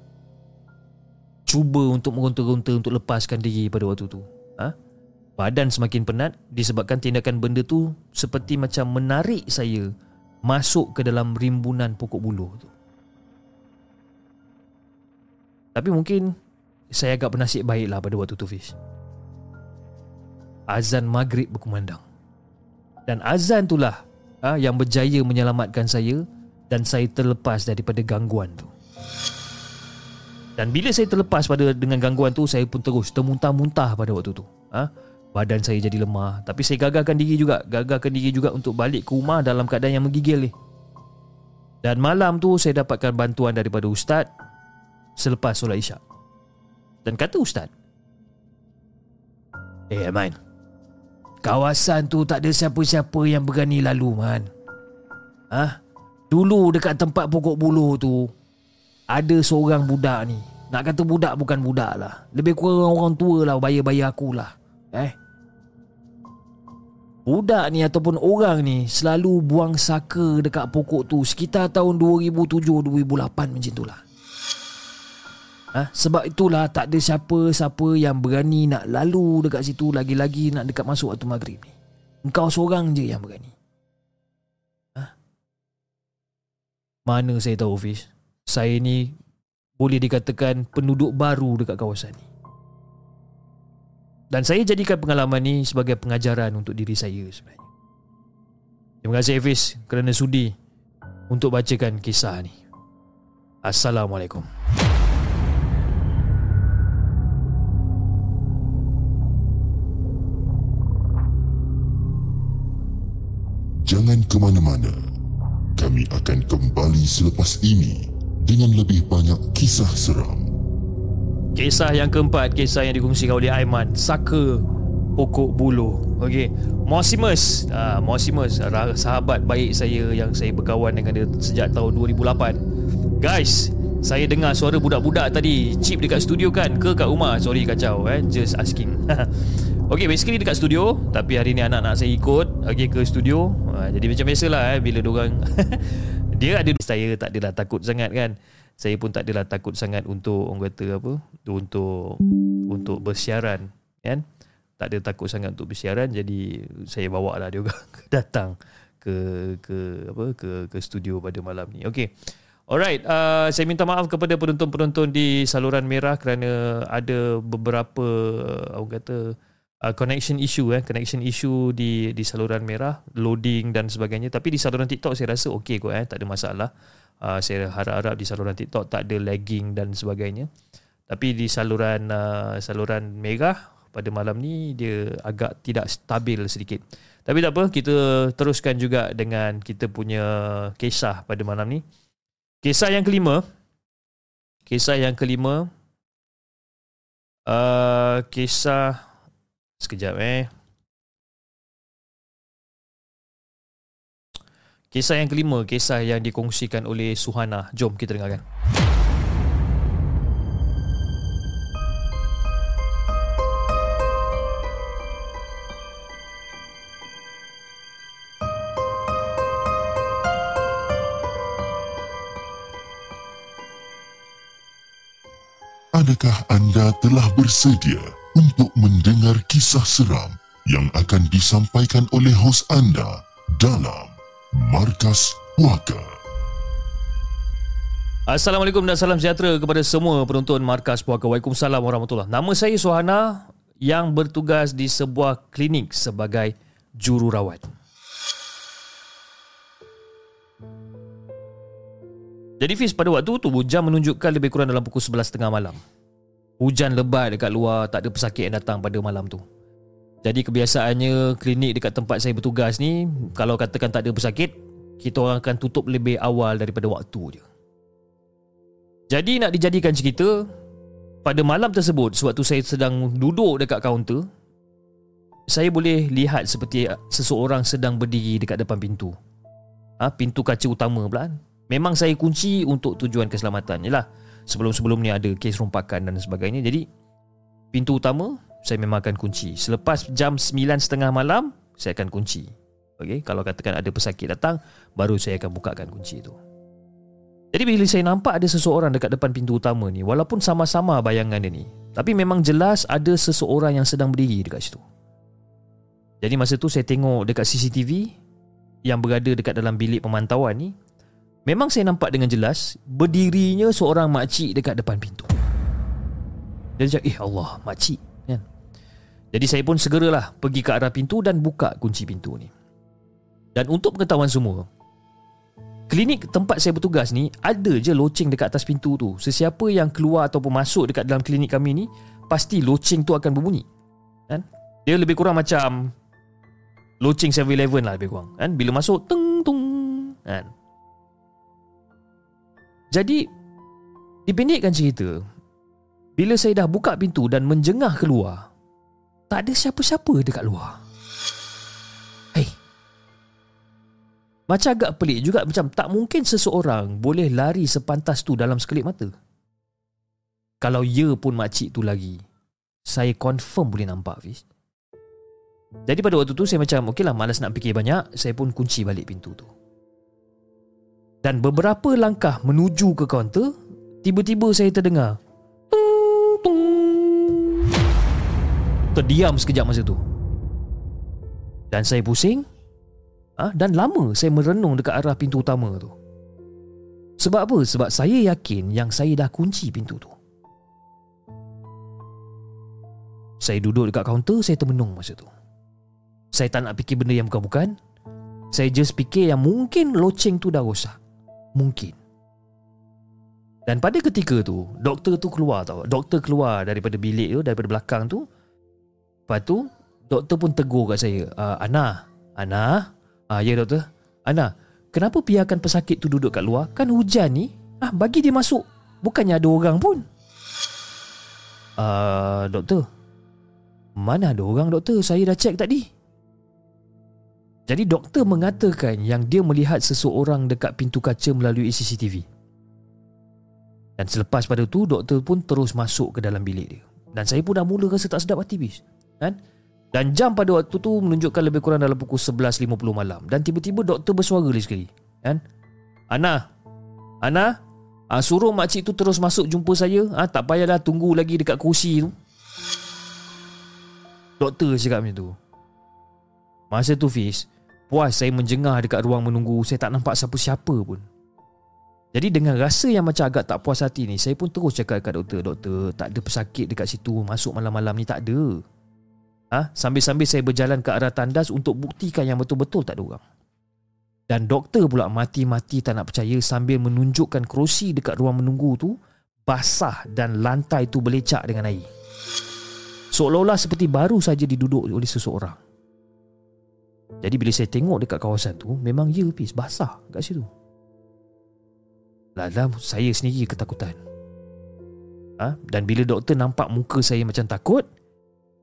Cuba untuk meronta-ronta untuk lepaskan diri pada waktu tu. Ha? Badan semakin penat disebabkan tindakan benda tu seperti macam menarik saya masuk ke dalam rimbunan pokok buluh tu. Tapi mungkin saya agak bernasib baiklah pada waktu tu Fish azan maghrib berkumandang. Dan azan itulah ha, yang berjaya menyelamatkan saya dan saya terlepas daripada gangguan tu. Dan bila saya terlepas pada dengan gangguan tu, saya pun terus termuntah-muntah pada waktu tu. Ha? Badan saya jadi lemah. Tapi saya gagalkan diri juga. Gagalkan diri juga untuk balik ke rumah dalam keadaan yang menggigil ni. Dan malam tu saya dapatkan bantuan daripada ustaz selepas solat isyak. Dan kata ustaz, Eh, hey, Aman, Kawasan tu tak ada siapa-siapa yang berani lalu man. Ha? Dulu dekat tempat pokok buluh tu Ada seorang budak ni. Nak kata budak bukan budak lah. Lebih kurang orang tua lah Bayar-bayar aku lah. Eh? Budak ni ataupun orang ni Selalu buang saka dekat pokok tu Sekitar tahun 2007-2008 macam tu lah Ha? Sebab itulah tak ada siapa-siapa yang berani nak lalu dekat situ Lagi-lagi nak dekat masuk waktu maghrib ni. Engkau seorang je yang berani. Ha? Mana saya tahu Fish Saya ni boleh dikatakan penduduk baru dekat kawasan ni. Dan saya jadikan pengalaman ni sebagai pengajaran untuk diri saya sebenarnya. Terima kasih Fish kerana sudi untuk bacakan kisah ni. Assalamualaikum Jangan ke mana-mana. Kami akan kembali selepas ini dengan lebih banyak kisah seram. Kisah yang keempat Kisah yang dikongsikan oleh Aiman. Saka Pokok Bulu Okey. Mosimus. Uh, Mosimus Sahabat baik saya Yang saya berkawan dengan dia Sejak tahun 2008 Guys Saya dengar suara budak-budak tadi. Chip dekat studio kan? Ke kat rumah? Sorry kacau eh. Just asking Okey basically dekat studio Tapi hari ni anak-anak saya ikut Okay ke studio. Uh, Jadi macam biasalah eh Bila diorang Dia ada Saya tak adalah takut sangat kan. Saya pun tak adalah takut sangat untuk orang kata apa untuk untuk bersiaran kan? Tak ada takut sangat untuk bersiaran jadi saya bawa lah dia datang ke ke apa ke ke studio pada malam ni. Okey Alright, uh, saya minta maaf kepada penonton-penonton di saluran merah kerana ada beberapa orang kata uh, connection issue eh, connection issue di di saluran merah, loading dan sebagainya. Tapi di saluran TikTok saya rasa okey kot eh, tak ada masalah uh, saya harap-harap di saluran TikTok tak ada lagging dan sebagainya. Tapi di saluran uh, saluran Mega pada malam ni dia agak tidak stabil sedikit. Tapi tak apa, kita teruskan juga dengan kita punya kisah pada malam ni. Kisah yang kelima. Kisah yang kelima. Uh, kisah sekejap eh. Kisah yang kelima, kisah yang dikongsikan oleh Suhana. Jom kita dengarkan. Adakah anda telah bersedia untuk mendengar kisah seram yang akan disampaikan oleh hos anda dalam Markas Puaka. Assalamualaikum dan salam sejahtera kepada semua penonton Markas Puaka. Waalaikumsalam warahmatullahi Nama saya Suhana yang bertugas di sebuah klinik sebagai jururawat. Jadi Fiz pada waktu tu jam menunjukkan lebih kurang dalam pukul 11.30 malam. Hujan lebat dekat luar, tak ada pesakit yang datang pada malam tu. Jadi kebiasaannya klinik dekat tempat saya bertugas ni Kalau katakan tak ada pesakit Kita orang akan tutup lebih awal daripada waktu je Jadi nak dijadikan cerita Pada malam tersebut Sewaktu saya sedang duduk dekat kaunter Saya boleh lihat seperti seseorang sedang berdiri dekat depan pintu ha, Pintu kaca utama pula. Memang saya kunci untuk tujuan keselamatan Yalah Sebelum-sebelum ni ada kes rompakan dan sebagainya Jadi Pintu utama saya memang akan kunci. Selepas jam 9.30 malam, saya akan kunci. Okay? Kalau katakan ada pesakit datang, baru saya akan bukakan kunci itu. Jadi bila saya nampak ada seseorang dekat depan pintu utama ni, walaupun sama-sama bayangan dia ni, tapi memang jelas ada seseorang yang sedang berdiri dekat situ. Jadi masa tu saya tengok dekat CCTV yang berada dekat dalam bilik pemantauan ni, memang saya nampak dengan jelas berdirinya seorang makcik dekat depan pintu. Dia cakap, eh Allah, makcik. Kan? Jadi saya pun segeralah pergi ke arah pintu dan buka kunci pintu ni. Dan untuk pengetahuan semua, klinik tempat saya bertugas ni ada je loceng dekat atas pintu tu. Sesiapa yang keluar ataupun masuk dekat dalam klinik kami ni, pasti loceng tu akan berbunyi. Kan? Dia lebih kurang macam loceng 7-Eleven lah lebih kurang. Kan? Bila masuk, teng tung. Kan? Jadi dipendekkan cerita. Bila saya dah buka pintu dan menjengah keluar, tak ada siapa-siapa dekat luar. Hei. Macam agak pelik juga macam tak mungkin seseorang boleh lari sepantas tu dalam sekelip mata. Kalau ya pun makcik tu lagi, saya confirm boleh nampak Fiz. Jadi pada waktu tu saya macam okey lah malas nak fikir banyak, saya pun kunci balik pintu tu. Dan beberapa langkah Menuju ke kaunter Tiba-tiba saya terdengar. Terdiam sekejap masa tu Dan saya pusing ha? Dan lama saya merenung dekat arah pintu utama tu Sebab apa? Sebab saya yakin yang saya dah kunci pintu tu Saya duduk dekat kaunter, saya termenung masa tu Saya tak nak fikir benda yang bukan-bukan Saya just fikir yang mungkin loceng tu dah rosak Mungkin dan pada ketika tu Doktor tu keluar tau Doktor keluar daripada bilik tu Daripada belakang tu Lepas tu Doktor pun tegur kat saya Ana Ana Ah ya doktor. Ana, kenapa biarkan pesakit tu duduk kat luar? Kan hujan ni. Ah bagi dia masuk. Bukannya ada orang pun. Ah uh, doktor. Mana ada orang doktor? Saya dah cek tadi. Jadi doktor mengatakan yang dia melihat seseorang dekat pintu kaca melalui CCTV. Dan selepas pada tu doktor pun terus masuk ke dalam bilik dia. Dan saya pun dah mula rasa tak sedap hati bis. Kan? Dan jam pada waktu tu menunjukkan lebih kurang dalam pukul 11.50 malam. Dan tiba-tiba doktor bersuara lagi sekali. Kan? Ana, Ana, ah, suruh makcik tu terus masuk jumpa saya. Ah, tak payahlah tunggu lagi dekat kursi tu. Doktor cakap macam tu. Masa tu Fiz, puas saya menjengah dekat ruang menunggu. Saya tak nampak siapa-siapa pun. Jadi dengan rasa yang macam agak tak puas hati ni, saya pun terus cakap dekat doktor, doktor, tak ada pesakit dekat situ, masuk malam-malam ni tak ada. Ha? Sambil-sambil saya berjalan ke arah tandas untuk buktikan yang betul-betul tak ada orang. Dan doktor pula mati-mati tak nak percaya sambil menunjukkan kerusi dekat ruang menunggu tu basah dan lantai tu belecak dengan air. Seolah-olah seperti baru saja diduduk oleh seseorang. Jadi bila saya tengok dekat kawasan tu memang ya pis basah kat situ. Lalam saya sendiri ketakutan. Ha? Dan bila doktor nampak muka saya macam takut,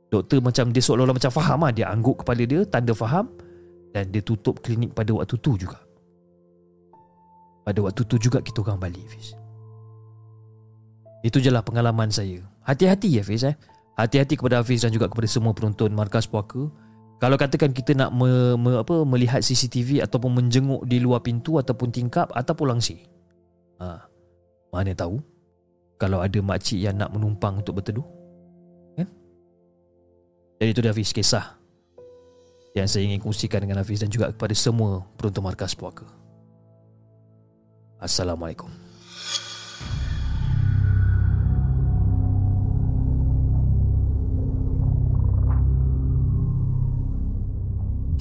Doktor macam dia seolah-olah macam faham lah. Dia angguk kepala dia tanda faham dan dia tutup klinik pada waktu tu juga. Pada waktu tu juga kita orang balik Fiz. Itu je lah pengalaman saya. Hati-hati ya Fiz eh. Hati-hati kepada Hafiz dan juga kepada semua penonton Markas Puaka. Kalau katakan kita nak me, me, apa, melihat CCTV ataupun menjenguk di luar pintu ataupun tingkap ataupun langsir. Ha, mana tahu kalau ada makcik yang nak menumpang untuk berteduh. Jadi itu dia Hafiz kisah yang saya ingin kongsikan dengan Hafiz dan juga kepada semua penonton markas puaka. Assalamualaikum.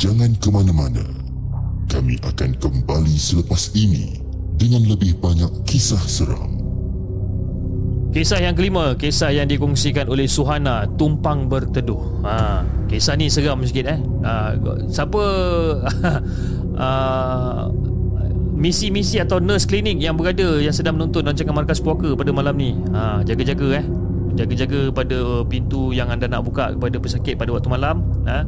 Jangan ke mana-mana. Kami akan kembali selepas ini dengan lebih banyak kisah seram. Kisah yang kelima, kisah yang dikongsikan oleh Suhana tumpang berteduh. Ha, kisah ni seram sikit eh. Ha, siapa uh, misi-misi atau nurse klinik yang berada yang sedang menonton rancangan markas puaka pada malam ni. Ha, jaga-jaga eh. Jaga-jaga pada pintu yang anda nak buka kepada pesakit pada waktu malam, ha.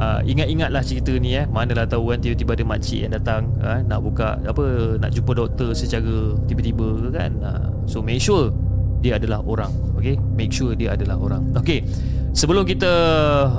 Uh, ingat-ingatlah cerita ni eh. Manalah tahu kan tiba-tiba ada makcik yang datang uh, Nak buka apa Nak jumpa doktor secara tiba-tiba kan? Uh, So make sure dia adalah orang okey make sure dia adalah orang. Okey sebelum kita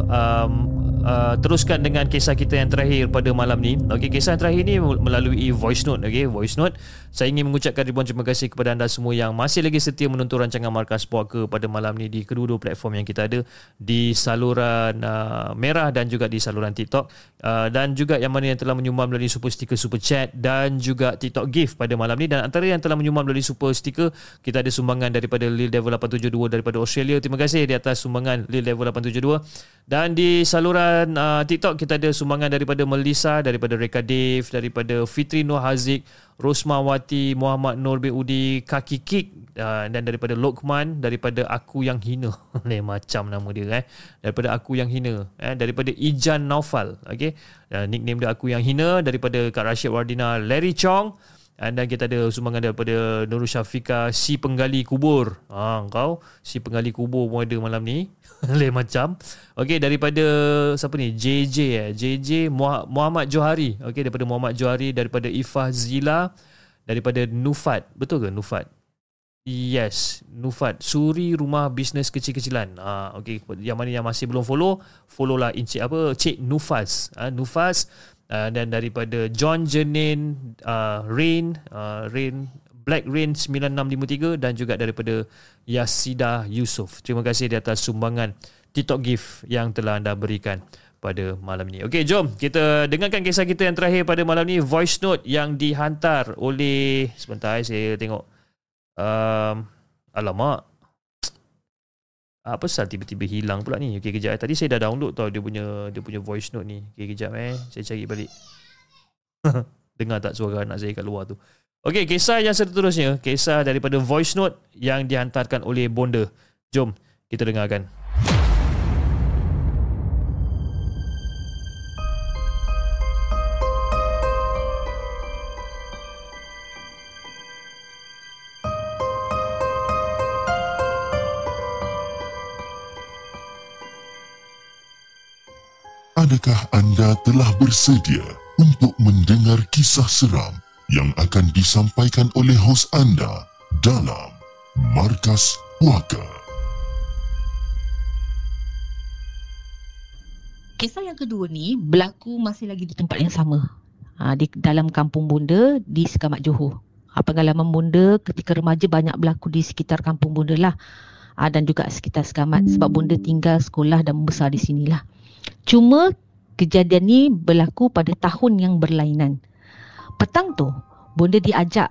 um, uh, teruskan dengan kisah kita yang terakhir pada malam ni. Okey kisah yang terakhir ni melalui voice note. Okey voice note. Saya ingin mengucapkan ribuan terima kasih kepada anda semua yang masih lagi setia menonton rancangan Markas Puaka pada malam ni di kedua-dua platform yang kita ada di saluran uh, merah dan juga di saluran TikTok. Uh, dan juga yang mana yang telah menyumbang melalui super sticker super chat dan juga TikTok gift pada malam ni. Dan antara yang telah menyumbang melalui super sticker kita ada sumbangan daripada Lil Devil 872 daripada Australia. Terima kasih di atas sumbangan Lil Devil 872 dan di saluran uh, TikTok kita ada sumbangan daripada Melissa daripada Reka Dave daripada Fitri Nur Haziq Rosmawati Muhammad Nur bin Udi Kaki Kik uh, dan daripada Lokman daripada Aku Yang Hina. Lain macam nama dia eh. Daripada Aku Yang Hina eh. Daripada Ijan Naufal okey uh, nickname dia Aku Yang Hina. Daripada Kak Rashid Wardina Larry Chong dan kita ada sumbangan daripada Nurul Syafika si penggali kubur. Ha kau si penggali kubur pun ada malam ni. Lain macam. Okey daripada siapa ni? JJ eh. JJ Muhammad Johari. Okey daripada Muhammad Johari daripada Ifah Zila daripada Nufat. Betul ke Nufat? Yes, Nufat. Suri rumah bisnes kecil-kecilan. Ha okey yang mana yang masih belum follow, follow lah Encik apa? Cik Nufas. Ha Nufas uh, dan daripada John Jenin uh, Rain uh, Rain Black Rain 9653 dan juga daripada Yasida Yusof. Terima kasih di atas sumbangan TikTok gift yang telah anda berikan pada malam ini. Okey, jom kita dengarkan kisah kita yang terakhir pada malam ini voice note yang dihantar oleh sebentar saya tengok um, alamak apa pasal tiba-tiba hilang pula ni? Okey kejap eh. tadi saya dah download tau dia punya dia punya voice note ni. Okey kejap eh. Saya cari balik. Dengar tak suara anak saya kat luar tu? Okey kisah yang seterusnya. Kisah daripada voice note yang dihantarkan oleh bonda. Jom kita dengarkan Adakah anda telah bersedia untuk mendengar kisah seram yang akan disampaikan oleh hos anda dalam Markas Puaka? Kisah yang kedua ni berlaku masih lagi di tempat yang sama. Ha, di dalam kampung Bunda di Sekamat Johor. Ha, pengalaman Bunda ketika remaja banyak berlaku di sekitar kampung Bunda lah. Ha, dan juga sekitar Sekamat sebab Bunda tinggal sekolah dan membesar di sinilah. Cuma kejadian ni berlaku pada tahun yang berlainan. Petang tu, bonda diajak,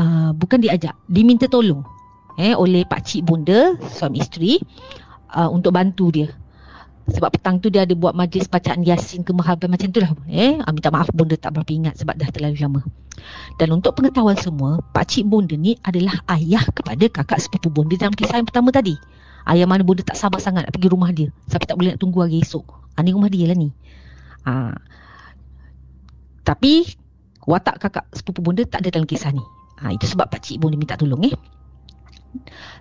uh, bukan diajak, diminta tolong eh, oleh pak cik bonda, suami isteri, uh, untuk bantu dia. Sebab petang tu dia ada buat majlis bacaan Yasin ke Mahaban macam tu lah. Eh, uh, minta maaf bonda tak berapa ingat sebab dah terlalu lama. Dan untuk pengetahuan semua, pak cik bonda ni adalah ayah kepada kakak sepupu bonda dalam kisah yang pertama tadi. Ayah mana bonda tak sabar sangat nak pergi rumah dia. Sampai tak boleh nak tunggu hari esok. Ha, ni rumah dia lah ni. Ha. Tapi watak kakak sepupu bunda tak ada dalam kisah ni. Ha, itu sebab pak cik bunda minta tolong eh.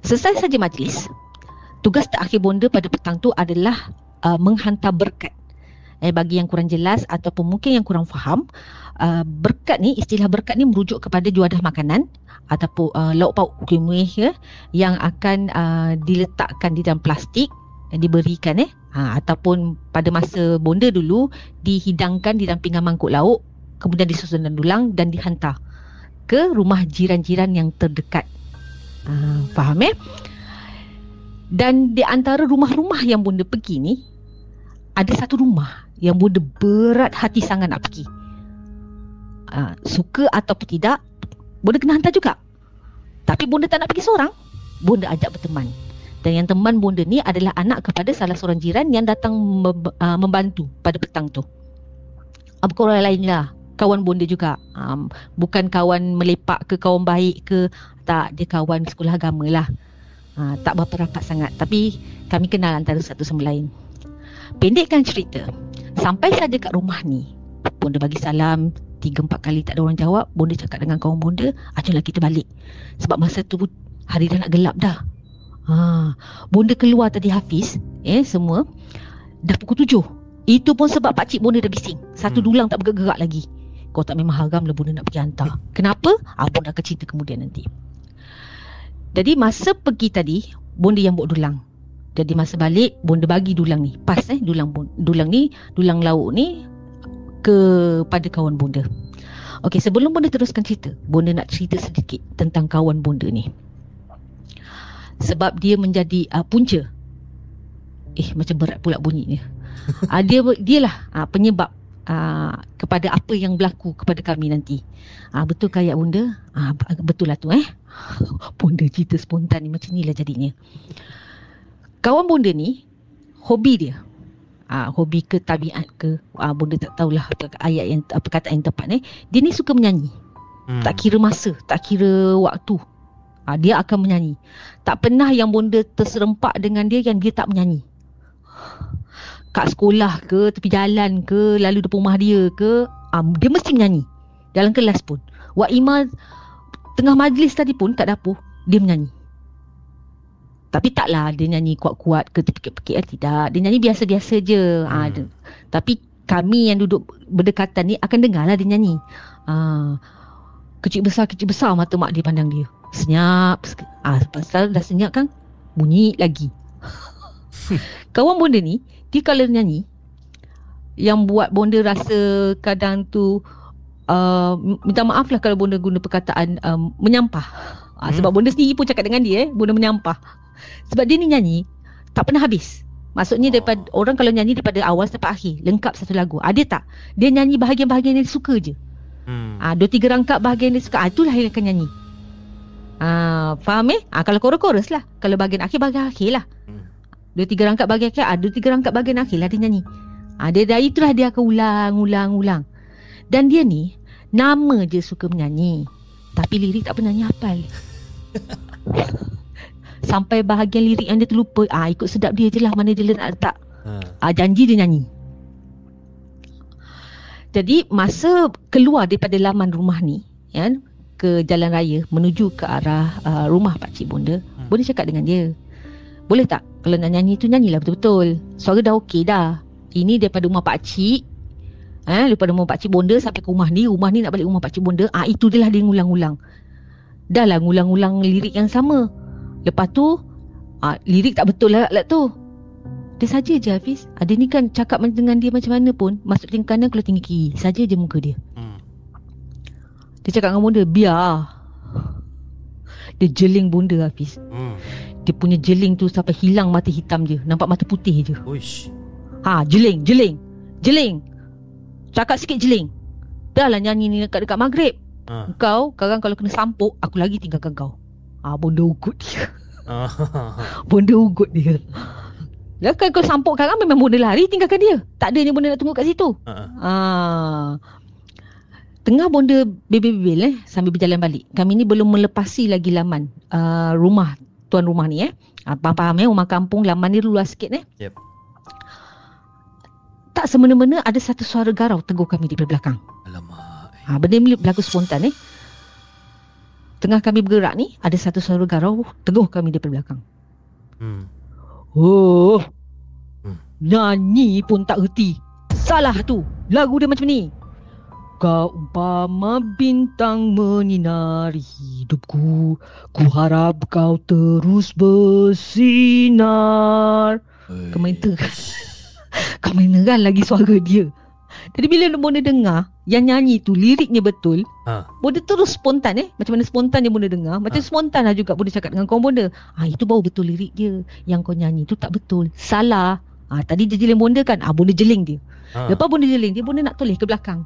Selesai saja majlis. Tugas terakhir bunda pada petang tu adalah uh, menghantar berkat. Eh, bagi yang kurang jelas ataupun mungkin yang kurang faham, uh, berkat ni, istilah berkat ni merujuk kepada juadah makanan ataupun uh, lauk pauk kuih ya, yang akan uh, diletakkan di dalam plastik yang diberikan eh. Ha, ataupun pada masa bonda dulu dihidangkan di dalam pinggan mangkuk lauk kemudian disusun dan dulang dan dihantar ke rumah jiran-jiran yang terdekat. Ha, faham eh? Dan di antara rumah-rumah yang bonda pergi ni ada satu rumah yang bonda berat hati sangat nak pergi ha, suka ataupun tidak bonda kena hantar juga tapi bonda tak nak pergi seorang bonda ajak berteman dan yang teman bonda ni adalah anak kepada salah seorang jiran yang datang uh, membantu pada petang tu. Uh, bukan orang lain lah. Kawan bonda juga. Um, bukan kawan melepak ke kawan baik ke. Tak, dia kawan sekolah agama lah. Uh, tak berapa rapat sangat. Tapi kami kenal antara satu sama lain. Pendekkan cerita. Sampai saja kat rumah ni. Bonda bagi salam. Tiga empat kali tak ada orang jawab. Bonda cakap dengan kawan bonda. Aculah kita balik. Sebab masa tu hari dah nak gelap dah. Ha, bonda keluar tadi Hafiz, eh semua dah pukul tujuh. Itu pun sebab pak cik bonda dah bising. Satu hmm. dulang tak bergerak lagi. Kau tak memang haram lah bonda nak pergi hantar. Kenapa? Bonda akan cerita kemudian nanti. Jadi masa pergi tadi, bonda yang buat dulang. Jadi masa balik, bonda bagi dulang ni. Pas eh, dulang dulang ni, dulang lauk ni kepada kawan bonda. Okey, sebelum bonda teruskan cerita, bonda nak cerita sedikit tentang kawan bonda ni sebab dia menjadi uh, punca. Eh macam berat pula bunyinya. uh, dia dialah uh, penyebab uh, kepada apa yang berlaku kepada kami nanti. Uh, betul kayak bunda? Uh, betul lah tu eh. bunda cerita spontan ni macam inilah jadinya. Kawan bunda ni hobi dia. Uh, hobi ke tabiat ke uh, bunda tak tahulah apa ayat yang apa kata yang tepat eh. Dia ni suka menyanyi. Hmm. Tak kira masa, tak kira waktu ha, dia akan menyanyi. Tak pernah yang bonda terserempak dengan dia yang dia tak menyanyi. Kat sekolah ke, tepi jalan ke, lalu depan rumah dia ke, ha, dia mesti menyanyi. Dalam kelas pun. Wak Ima tengah majlis tadi pun kat dapur dia menyanyi. Tapi taklah dia nyanyi kuat-kuat ke terpikir-pikir eh, tidak. Dia nyanyi biasa-biasa je. Hmm. Ha, dia, tapi kami yang duduk berdekatan ni akan dengarlah dia nyanyi. Ha, kecil besar kecil besar mata mak dia pandang dia. Senyap. Ah ha, pasal dah senyap kan bunyi lagi. Kawan bonda ni dia kalau nyanyi yang buat bonda rasa kadang tu uh, minta maaf lah kalau bonda guna perkataan um, menyampah. Ha, sebab hmm. bonda sendiri pun cakap dengan dia eh, bonda menyampah. Sebab dia ni nyanyi tak pernah habis. Maksudnya daripada oh. orang kalau nyanyi daripada awal sampai akhir lengkap satu lagu. Ada tak? Dia nyanyi bahagian-bahagian yang dia suka je. Hmm. Ah dua tiga rangkap bahagian yang dia suka. Ah itulah yang akan nyanyi. Ah faham eh? Ah kalau chorus-chorus lah. Kalau bahagian akhir bahagian akhir lah. Hmm. Dua tiga rangkap bahagian akhir, ah dua tiga rangkap bahagian akhir lah dia nyanyi. Ah dia dari itulah dia akan ulang ulang ulang. Dan dia ni nama je suka menyanyi. Tapi lirik tak pernah nyanyi hafal. sampai bahagian lirik yang dia terlupa ah ikut sedap dia je lah mana dia nak letak. Ha. ah, janji dia nyanyi. Jadi masa keluar daripada laman rumah ni ya ke jalan raya menuju ke arah uh, rumah pak cik bonda hmm. boleh cakap dengan dia? Boleh tak? Kalau nak nyanyi tu nyanyilah betul-betul. Suara dah okey dah. Ini daripada rumah pak cik. Eh daripada rumah pak cik bonda sampai ke rumah ni rumah ni nak balik rumah pak cik bonda. Ah itu dia lah dia ngulang-ulang. Dah lah ngulang-ulang lirik yang sama Lepas tu ah, Lirik tak betul lah lah tu. Dia saja je Hafiz. Ada ni kan cakap dengan dia macam mana pun Masuk tinggi kanan keluar tinggi kiri. Saja je muka dia. Hmm. Dia cakap dengan bunda Biar Dia jeling bunda Hafiz. Hmm. Dia punya jeling tu sampai hilang mata hitam dia Nampak mata putih je. Uish. Ha jeling jeling. Jeling. Cakap sikit jeling. Dah lah nyanyi ni dekat-dekat maghrib. Ha. Kau sekarang kalau kena sampuk Aku lagi tinggalkan kau Ah, bonda ugut dia. bonda ugut dia. Lah kan kau sampuk sekarang memang bonda lari tinggalkan dia. Tak ada ni bonda nak tunggu kat situ. Uh-huh. Ah. Tengah bonda bebel-bebel eh sambil berjalan balik. Kami ni belum melepasi lagi laman uh, rumah tuan rumah ni eh. Ah, faham-faham eh rumah kampung laman ni luas sikit eh. Yep. Tak semena-mena ada satu suara garau tegur kami di belakang. Alamak. Ah, benda ni berlaku spontan eh. Tengah kami bergerak ni Ada satu suara garau Teguh kami daripada belakang. Hmm. Oh. Hmm. Nyanyi pun tak erti Salah tu. Lagu dia macam ni. Kau umpama bintang menyinari hidupku. Ku harap kau terus bersinar. Kau main ter Kau main kan lagi suara dia jadi bila Bonda dengar yang nyanyi tu liriknya betul, ha. Bonda terus spontan eh. Macam mana spontan yang Bonda dengar, macam ha. spontan lah juga Bonda cakap dengan kawan Bonda. Ah itu baru betul lirik dia. Yang kau nyanyi tu tak betul. Salah. Ah tadi dia jeling Bonda kan? Ah Bonda jeling dia. Ha. Lepas Bonda jeling dia, Bonda nak toleh ke belakang.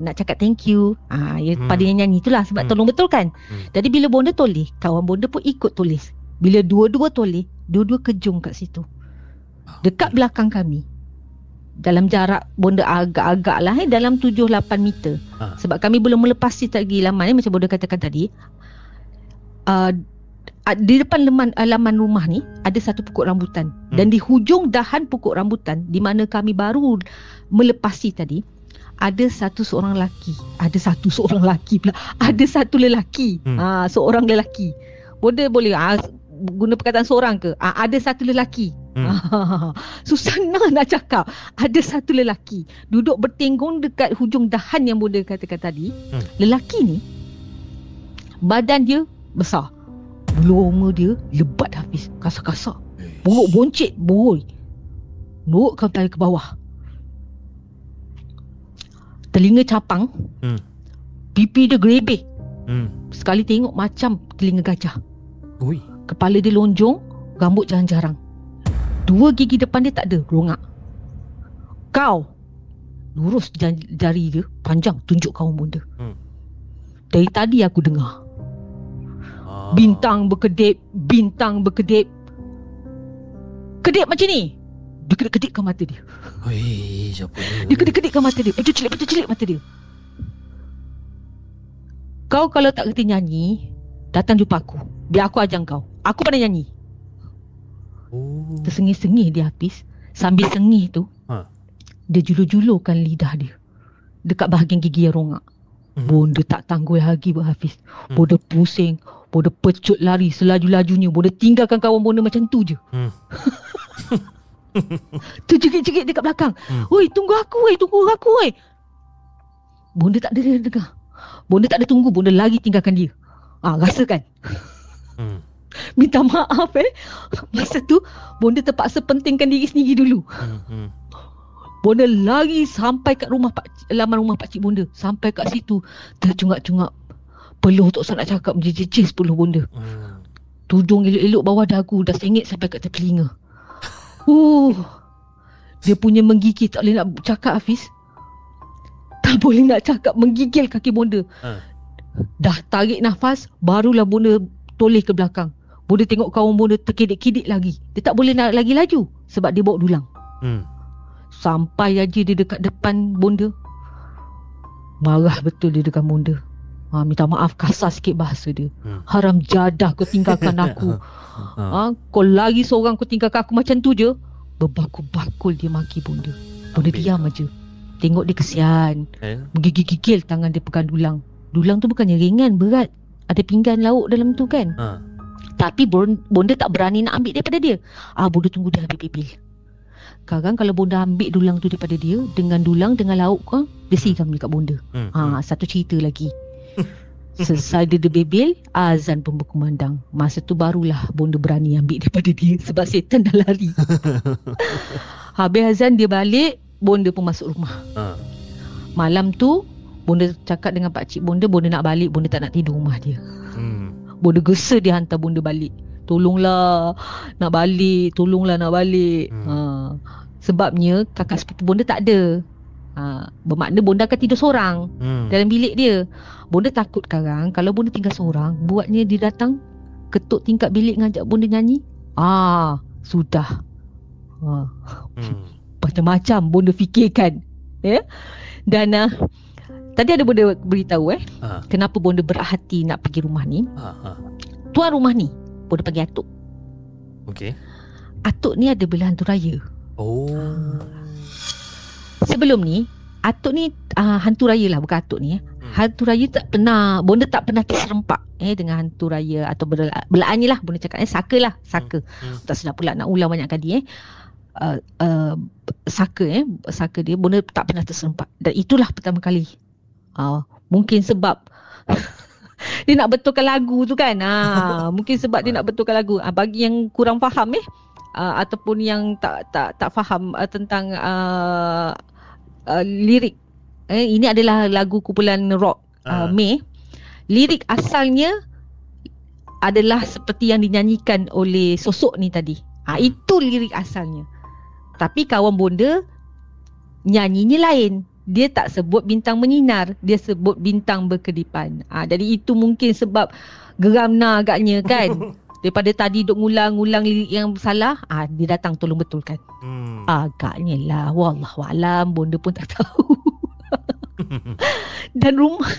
Nak cakap thank you. Ah ya hmm. pada yang nyanyi itulah sebab hmm. tolong betul kan. Hmm. Jadi bila Bonda toleh, kawan Bonda pun ikut tulis. Bila dua-dua toleh, dua-dua kejung kat situ. Dekat belakang kami dalam jarak bonda agak-agak lah eh, dalam 7-8 meter. Ha. sebab kami belum melepasi lagi laman eh, macam bonda katakan tadi. Uh, di depan laman, uh, laman rumah ni ada satu pokok rambutan. Hmm. dan di hujung dahan pokok rambutan di mana kami baru melepasi tadi ada satu seorang lelaki. Ada satu seorang lelaki pula. Ada satu lelaki. Hmm. uh, seorang lelaki. Bonda boleh uh, guna perkataan seorang ke? Uh, ada satu lelaki Hmm. Susah nak cakap Ada satu lelaki Duduk bertenggung dekat hujung dahan yang Bunda katakan tadi hmm. Lelaki ni Badan dia besar Bulu dia lebat habis Kasar-kasar Borok boncit Boroi Nurut kau tali ke bawah Telinga capang hmm. Pipi dia gerebek hmm. Sekali tengok macam telinga gajah Ui. Kepala dia lonjong Rambut jarang-jarang Dua gigi depan dia tak ada Rongak. Kau Lurus jari dia Panjang tunjuk kaum bunda. Hmm. Dari tadi aku dengar. Ah. Bintang berkedip Bintang berkedip. Kedip macam ni. Dia kedip-kedipkan mata dia. Hei, siapa dia? Dia kedip-kedipkan mata dia. Pecah celik-pecah celik mata dia. Kau kalau tak kerti nyanyi Datang jumpa aku. Biar aku ajar kau. Aku pandai nyanyi Oh. Tersengih-sengih dia habis. Sambil sengih tu, ha. dia julur-julurkan lidah dia. Dekat bahagian gigi yang rongak. Hmm. Bonda tak tanggul lagi Buat Hafiz Hmm. Bonda pusing Bonda pecut lari Selaju-lajunya Bonda tinggalkan kawan bonda macam tu je Hmm. Tu jerit-jerit dekat belakang Hmm. Oi tunggu aku oi Tunggu aku oi Bonda tak ada dengar Bonda tak ada tunggu Bonda lari tinggalkan dia Ah, rasa kan Hmm. Minta maaf eh Masa tu Bonda terpaksa pentingkan diri sendiri dulu Hmm. Hmm. Bonda lari sampai kat rumah pak laman rumah pak cik bonda. Sampai kat situ tercungak-cungak peluh Tok San nak cakap menjejis peluh bonda. Hmm. Tudung elok-elok bawah dagu dah sengit sampai kat telinga. Uh. Dia punya menggigil tak boleh nak cakap Hafiz. Tak boleh nak cakap menggigil kaki bonda. Ha. Dah tarik nafas barulah bonda toleh ke belakang. Bonda tengok kawan bonda terkidik-kidik lagi. Dia tak boleh nak lagi laju sebab dia bawa dulang. Hmm. Sampai aja dia dekat depan bonda Marah betul dia dekat bonda ha, Minta maaf kasar sikit bahasa dia Hmm. Haram jadah kau tinggalkan aku Ha. ha, Kau lagi seorang kau tinggalkan aku macam tu je Berbakul-bakul dia maki bonda Bonda Ambil diam aja Tengok dia kesian Eh? Menggigil-gigil tangan dia pegang dulang Dulang tu bukannya ringan berat Ada pinggan lauk dalam tu kan Ha. Tapi bon- bonda tak berani nak ambil daripada dia. Ah bonda tunggu dia ambil pipil. Sekarang kalau bonda ambil dulang tu daripada dia dengan dulang dengan lauk kau, dia siram dekat bonda. Hmm. Ha satu cerita lagi. Selesai dia debebel, azan pun berkumandang. Masa tu barulah bonda berani ambil daripada dia sebab setan dah lari. Habis azan dia balik, bonda pun masuk rumah. Ha. Malam tu bonda cakap dengan pak cik bonda, bonda nak balik, bonda tak nak tidur rumah dia. Bonda gesa dia hantar bonda balik. Tolonglah nak balik, tolonglah nak balik. Hmm. Ha. Sebabnya kakak sepupu bonda tak ada. Ha. Bermakna bonda akan tidur seorang Hmm. dalam bilik dia. Bonda takut sekarang kalau bonda tinggal seorang, buatnya dia datang ketuk tingkat bilik ngajak bonda nyanyi. Ah, sudah. Ha. Hmm. Macam-macam bonda fikirkan. Ya. Dan uh, tadi ada bonda beritahu eh, Ha. kenapa bonda berat hati nak pergi rumah ni. Ha. Ha. Tuan rumah ni Bonda panggil Atuk Okey. Atuk ni ada belah hantu raya Oh. Sebelum ni Atuk ni uh, hantu raya lah Bukan Atuk ni eh. Hmm. Hantu raya tak pernah Bonda tak pernah terserempak eh, Dengan hantu raya Atau bela- belaan ni lah Bonda cakap eh, Saka lah Saka Hmm. Tak sedap pula nak ulang banyak kali eh uh, uh, Saka eh Saka dia Bonda tak pernah terserempak Dan itulah pertama kali uh, Mungkin sebab Dia nak betulkan lagu tu kan? Ha, Mungkin sebab dia nak betulkan lagu. Ha, Bagi yang kurang faham eh uh, Ataupun yang tak tak tak faham uh, Tentang uh, uh, lirik. Eh, Ini adalah lagu kumpulan rock uh. May. Lirik asalnya Adalah seperti yang dinyanyikan oleh sosok ni tadi. Ha, Itu lirik asalnya. Tapi kawan bonda Nyanyinya lain dia tak sebut bintang menyinar dia sebut bintang berkedipan ah jadi itu mungkin sebab geram nak agaknya kan? Daripada tadi duk ngulang-ngulang lirik yang salah ah dia datang tolong betulkan. Hmm. agaknya lah. Wallahu alam bonda pun tak tahu. Dan rumah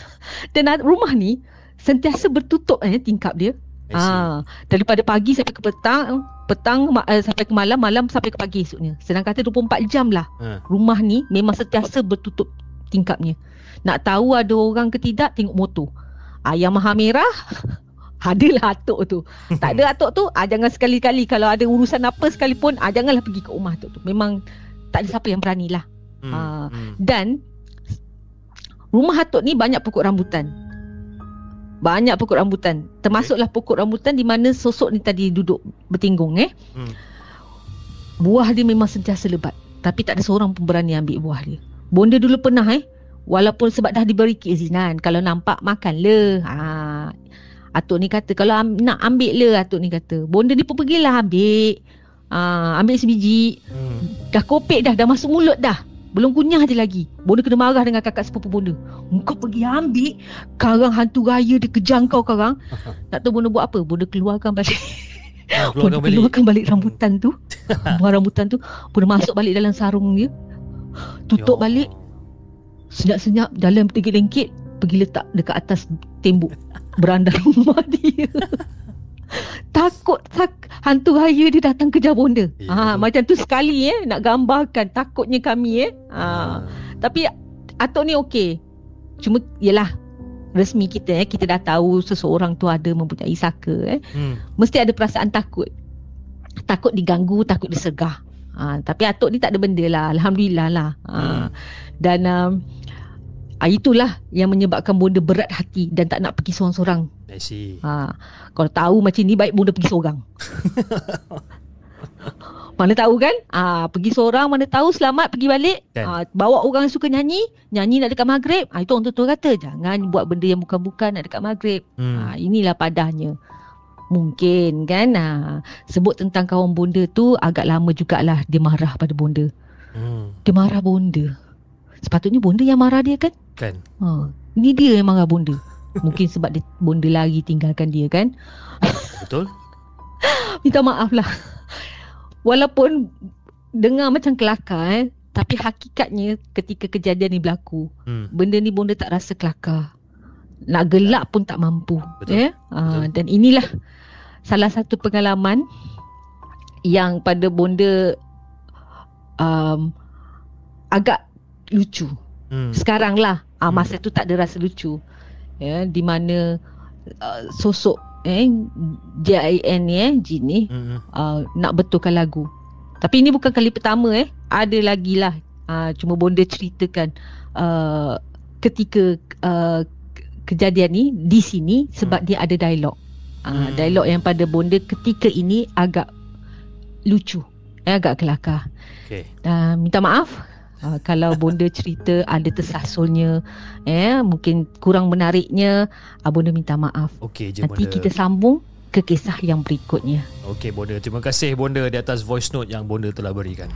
dan rumah ni sentiasa bertutup eh tingkap dia. Ah daripada pagi sampai ke petang petang ma- uh, sampai ke malam malam sampai ke pagi esoknya senang kata 24 jam lah Ha. rumah ni memang sentiasa bertutup tingkapnya. Nak tahu ada orang ke tidak tengok motor. Ah yang maha merah adalah atuk tu. Tak ada atuk tu, ah jangan sekali-kali kalau ada urusan apa sekalipun, ah janganlah pergi ke rumah atuk tu. Memang tak ada siapa yang beranilah. Hmm. Ah. Hmm. Dan rumah atuk ni banyak pokok rambutan. Banyak pokok rambutan. Termasuklah pokok rambutan di mana sosok ni tadi duduk bertinggung eh. Hmm. Buah dia memang sentiasa lebat. Tapi tak ada seorang pun berani ambil buah dia. Bonda dulu pernah eh. Walaupun sebab dah diberi keizinan. Kalau nampak makan le. Ha. Atuk ni kata kalau am- nak ambil le atuk ni kata. Bonda ni pun pergilah ambil. Ha, ambil sebiji. Hmm. Dah kopek dah. Dah masuk mulut dah. Belum kunyah je lagi. Bonda kena marah dengan kakak sepupu bonda. Kau pergi ambil. Karang hantu raya dia kejar kau karang. Nak tahu bonda buat apa? Bonda keluarkan balik. Ha, Bonda keluarkan balik. keluarkan balik rambutan tu. Buah rambutan tu. Bonda masuk balik dalam sarung dia. Tutup Ya balik. Senyap-senyap dalam tergilengkit. Pergi letak dekat atas tembok. Beranda rumah dia. Takut tak, hantu raya dia datang kejar bonda. Ha, betul. macam tu sekali eh nak gambarkan takutnya kami eh. Ha, Ha. tapi atuk ni okey. Cuma yalah resmi kita eh kita dah tahu seseorang tu ada mempunyai saka eh Hmm. mesti ada perasaan takut takut diganggu takut disergah ha, tapi atuk ni tak ada benda lah alhamdulillah lah ha, Hmm. dan um, ah, itulah yang menyebabkan bonda berat hati dan tak nak pergi seorang-seorang I see. ha, kalau tahu macam ni baik bonda pergi seorang mana tahu kan ah pergi seorang mana tahu selamat pergi balik Kan. ah, bawa orang yang suka nyanyi nyanyi nak dekat maghrib ah itu orang tua kata jangan buat benda yang bukan-bukan nak dekat maghrib Hmm. Ha, inilah padahnya. Mungkin kan ha, sebut tentang kawan bonda tu agak lama jugalah dia marah pada bonda. Hmm. Dia marah bonda. Sepatutnya bonda yang marah dia kan? Kan. Ha, ini dia yang marah bonda. Mungkin sebab dia bonda lagi tinggalkan dia kan? Betul? Minta maaf lah. Walaupun dengar macam kelakar eh, tapi hakikatnya ketika kejadian ni berlaku, Hmm. benda ni bonda tak rasa kelakar. Nak gelak pun tak mampu. Betul. Ya? Ah, Betul. dan inilah salah satu pengalaman yang pada bonda um, agak lucu. Hmm. Sekarang lah. Ah, Hmm. masa tu tak ada rasa lucu. Ya, di mana uh, sosok eh JIN ni eh Jin ni Hmm. uh, nak betulkan lagu. Tapi ini bukan kali pertama eh. Ada lagi lah. Uh, cuma bonda ceritakan uh, ketika uh, ke- kejadian ni di sini sebab dia ada dialog. Uh, Hmm. Dialog yang pada bonda ketika ini agak lucu. Eh, agak kelakar. Okay. Uh, minta maaf uh, kalau bonda cerita ada tersasulnya eh mungkin kurang menariknya uh, bonda minta maaf. Okay je Nanti Bonda. kita sambung ke kisah yang berikutnya. Okay Bonda. Terima kasih Bonda di atas voice note yang Bonda telah berikan.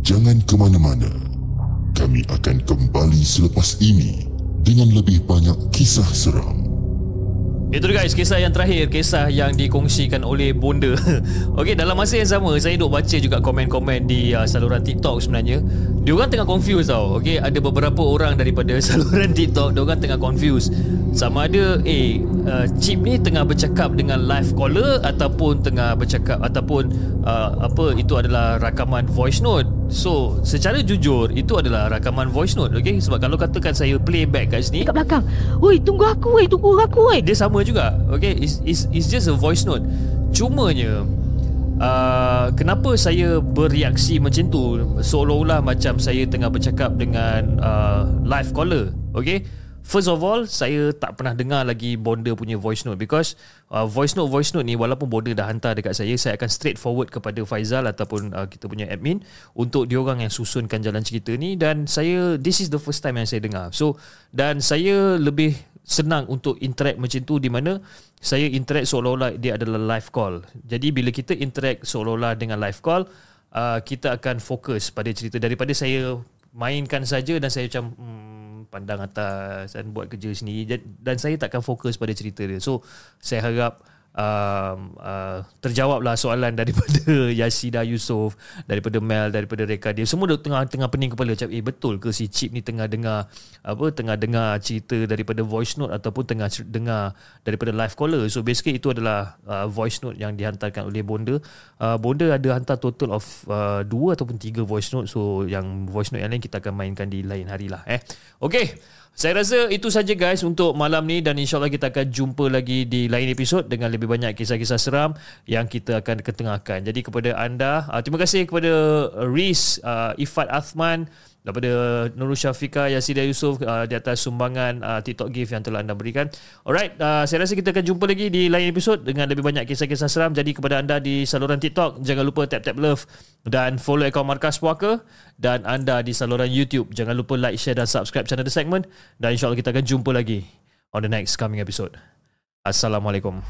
Jangan ke mana-mana. Kami akan kembali selepas ini dengan lebih banyak kisah seram. Itu dia guys Kisah yang terakhir Kisah yang dikongsikan oleh Bonda. Okay dalam masa yang sama Saya duk baca juga komen-komen Di uh, saluran TikTok sebenarnya. Dia orang tengah confused tau Okay ada beberapa orang Daripada saluran TikTok Dia orang tengah confused. Sama ada Eh uh, Chip ni tengah bercakap Dengan live caller Ataupun tengah bercakap Ataupun uh, Apa Itu adalah rakaman voice note. So secara jujur Itu adalah rakaman voice note Okay Sebab kalau katakan saya playback kat sini Kat belakang. Oi, tunggu aku weh, tunggu aku weh. dia sama juga okay? It's, it's, it's just a voice note. Cumanya uh, kenapa saya bereaksi macam tu? Seolah-olah macam saya tengah bercakap dengan uh, live caller okay? First of all, saya tak pernah dengar lagi Bonda punya voice note because uh, voice note voice note ni walaupun Bonda dah hantar dekat saya, saya akan straight forward kepada Faizal ataupun uh, kita punya admin untuk diorang yang susunkan jalan cerita ni dan saya this is the first time yang saya dengar. So dan saya lebih senang untuk interact macam tu di mana saya interact seolah-olah dia adalah live call. Jadi bila kita interact seolah-olah dengan live call, uh, kita akan fokus pada cerita daripada saya mainkan saja dan saya macam hmm, pandang atas dan buat kerja sendiri dan saya takkan fokus pada cerita dia. So saya harap um, uh, terjawablah soalan daripada Yasida Yusof, daripada Mel, daripada Reka dia. Semua tengah tengah pening kepala macam eh betul ke si Chip ni tengah dengar apa tengah dengar cerita daripada voice note ataupun tengah dengar daripada live caller. So basically itu adalah uh, voice note yang dihantarkan oleh Bonda. Uh, Bonda ada hantar total of uh, dua ataupun tiga voice note. So yang voice note yang lain kita akan mainkan di lain hari lah eh. Okay. Saya rasa itu saja guys untuk malam ni dan insyaAllah kita akan jumpa lagi di lain episod dengan lebih banyak kisah-kisah seram yang kita akan ketengahkan. Jadi kepada anda, uh, terima kasih kepada Riz, uh, Ifat Athman, daripada Nurul Syafiqah, Yasida Yusof uh, di atas sumbangan uh, TikTok gift yang telah anda berikan. Alright, uh, saya rasa kita akan jumpa lagi di lain episod dengan lebih banyak kisah-kisah seram. Jadi kepada anda di saluran TikTok, jangan lupa tap-tap love dan follow akaun Markas Puaka dan anda di saluran YouTube, jangan lupa like, share dan subscribe channel The Segment dan insyaAllah kita akan jumpa lagi on the next coming episode. Assalamualaikum.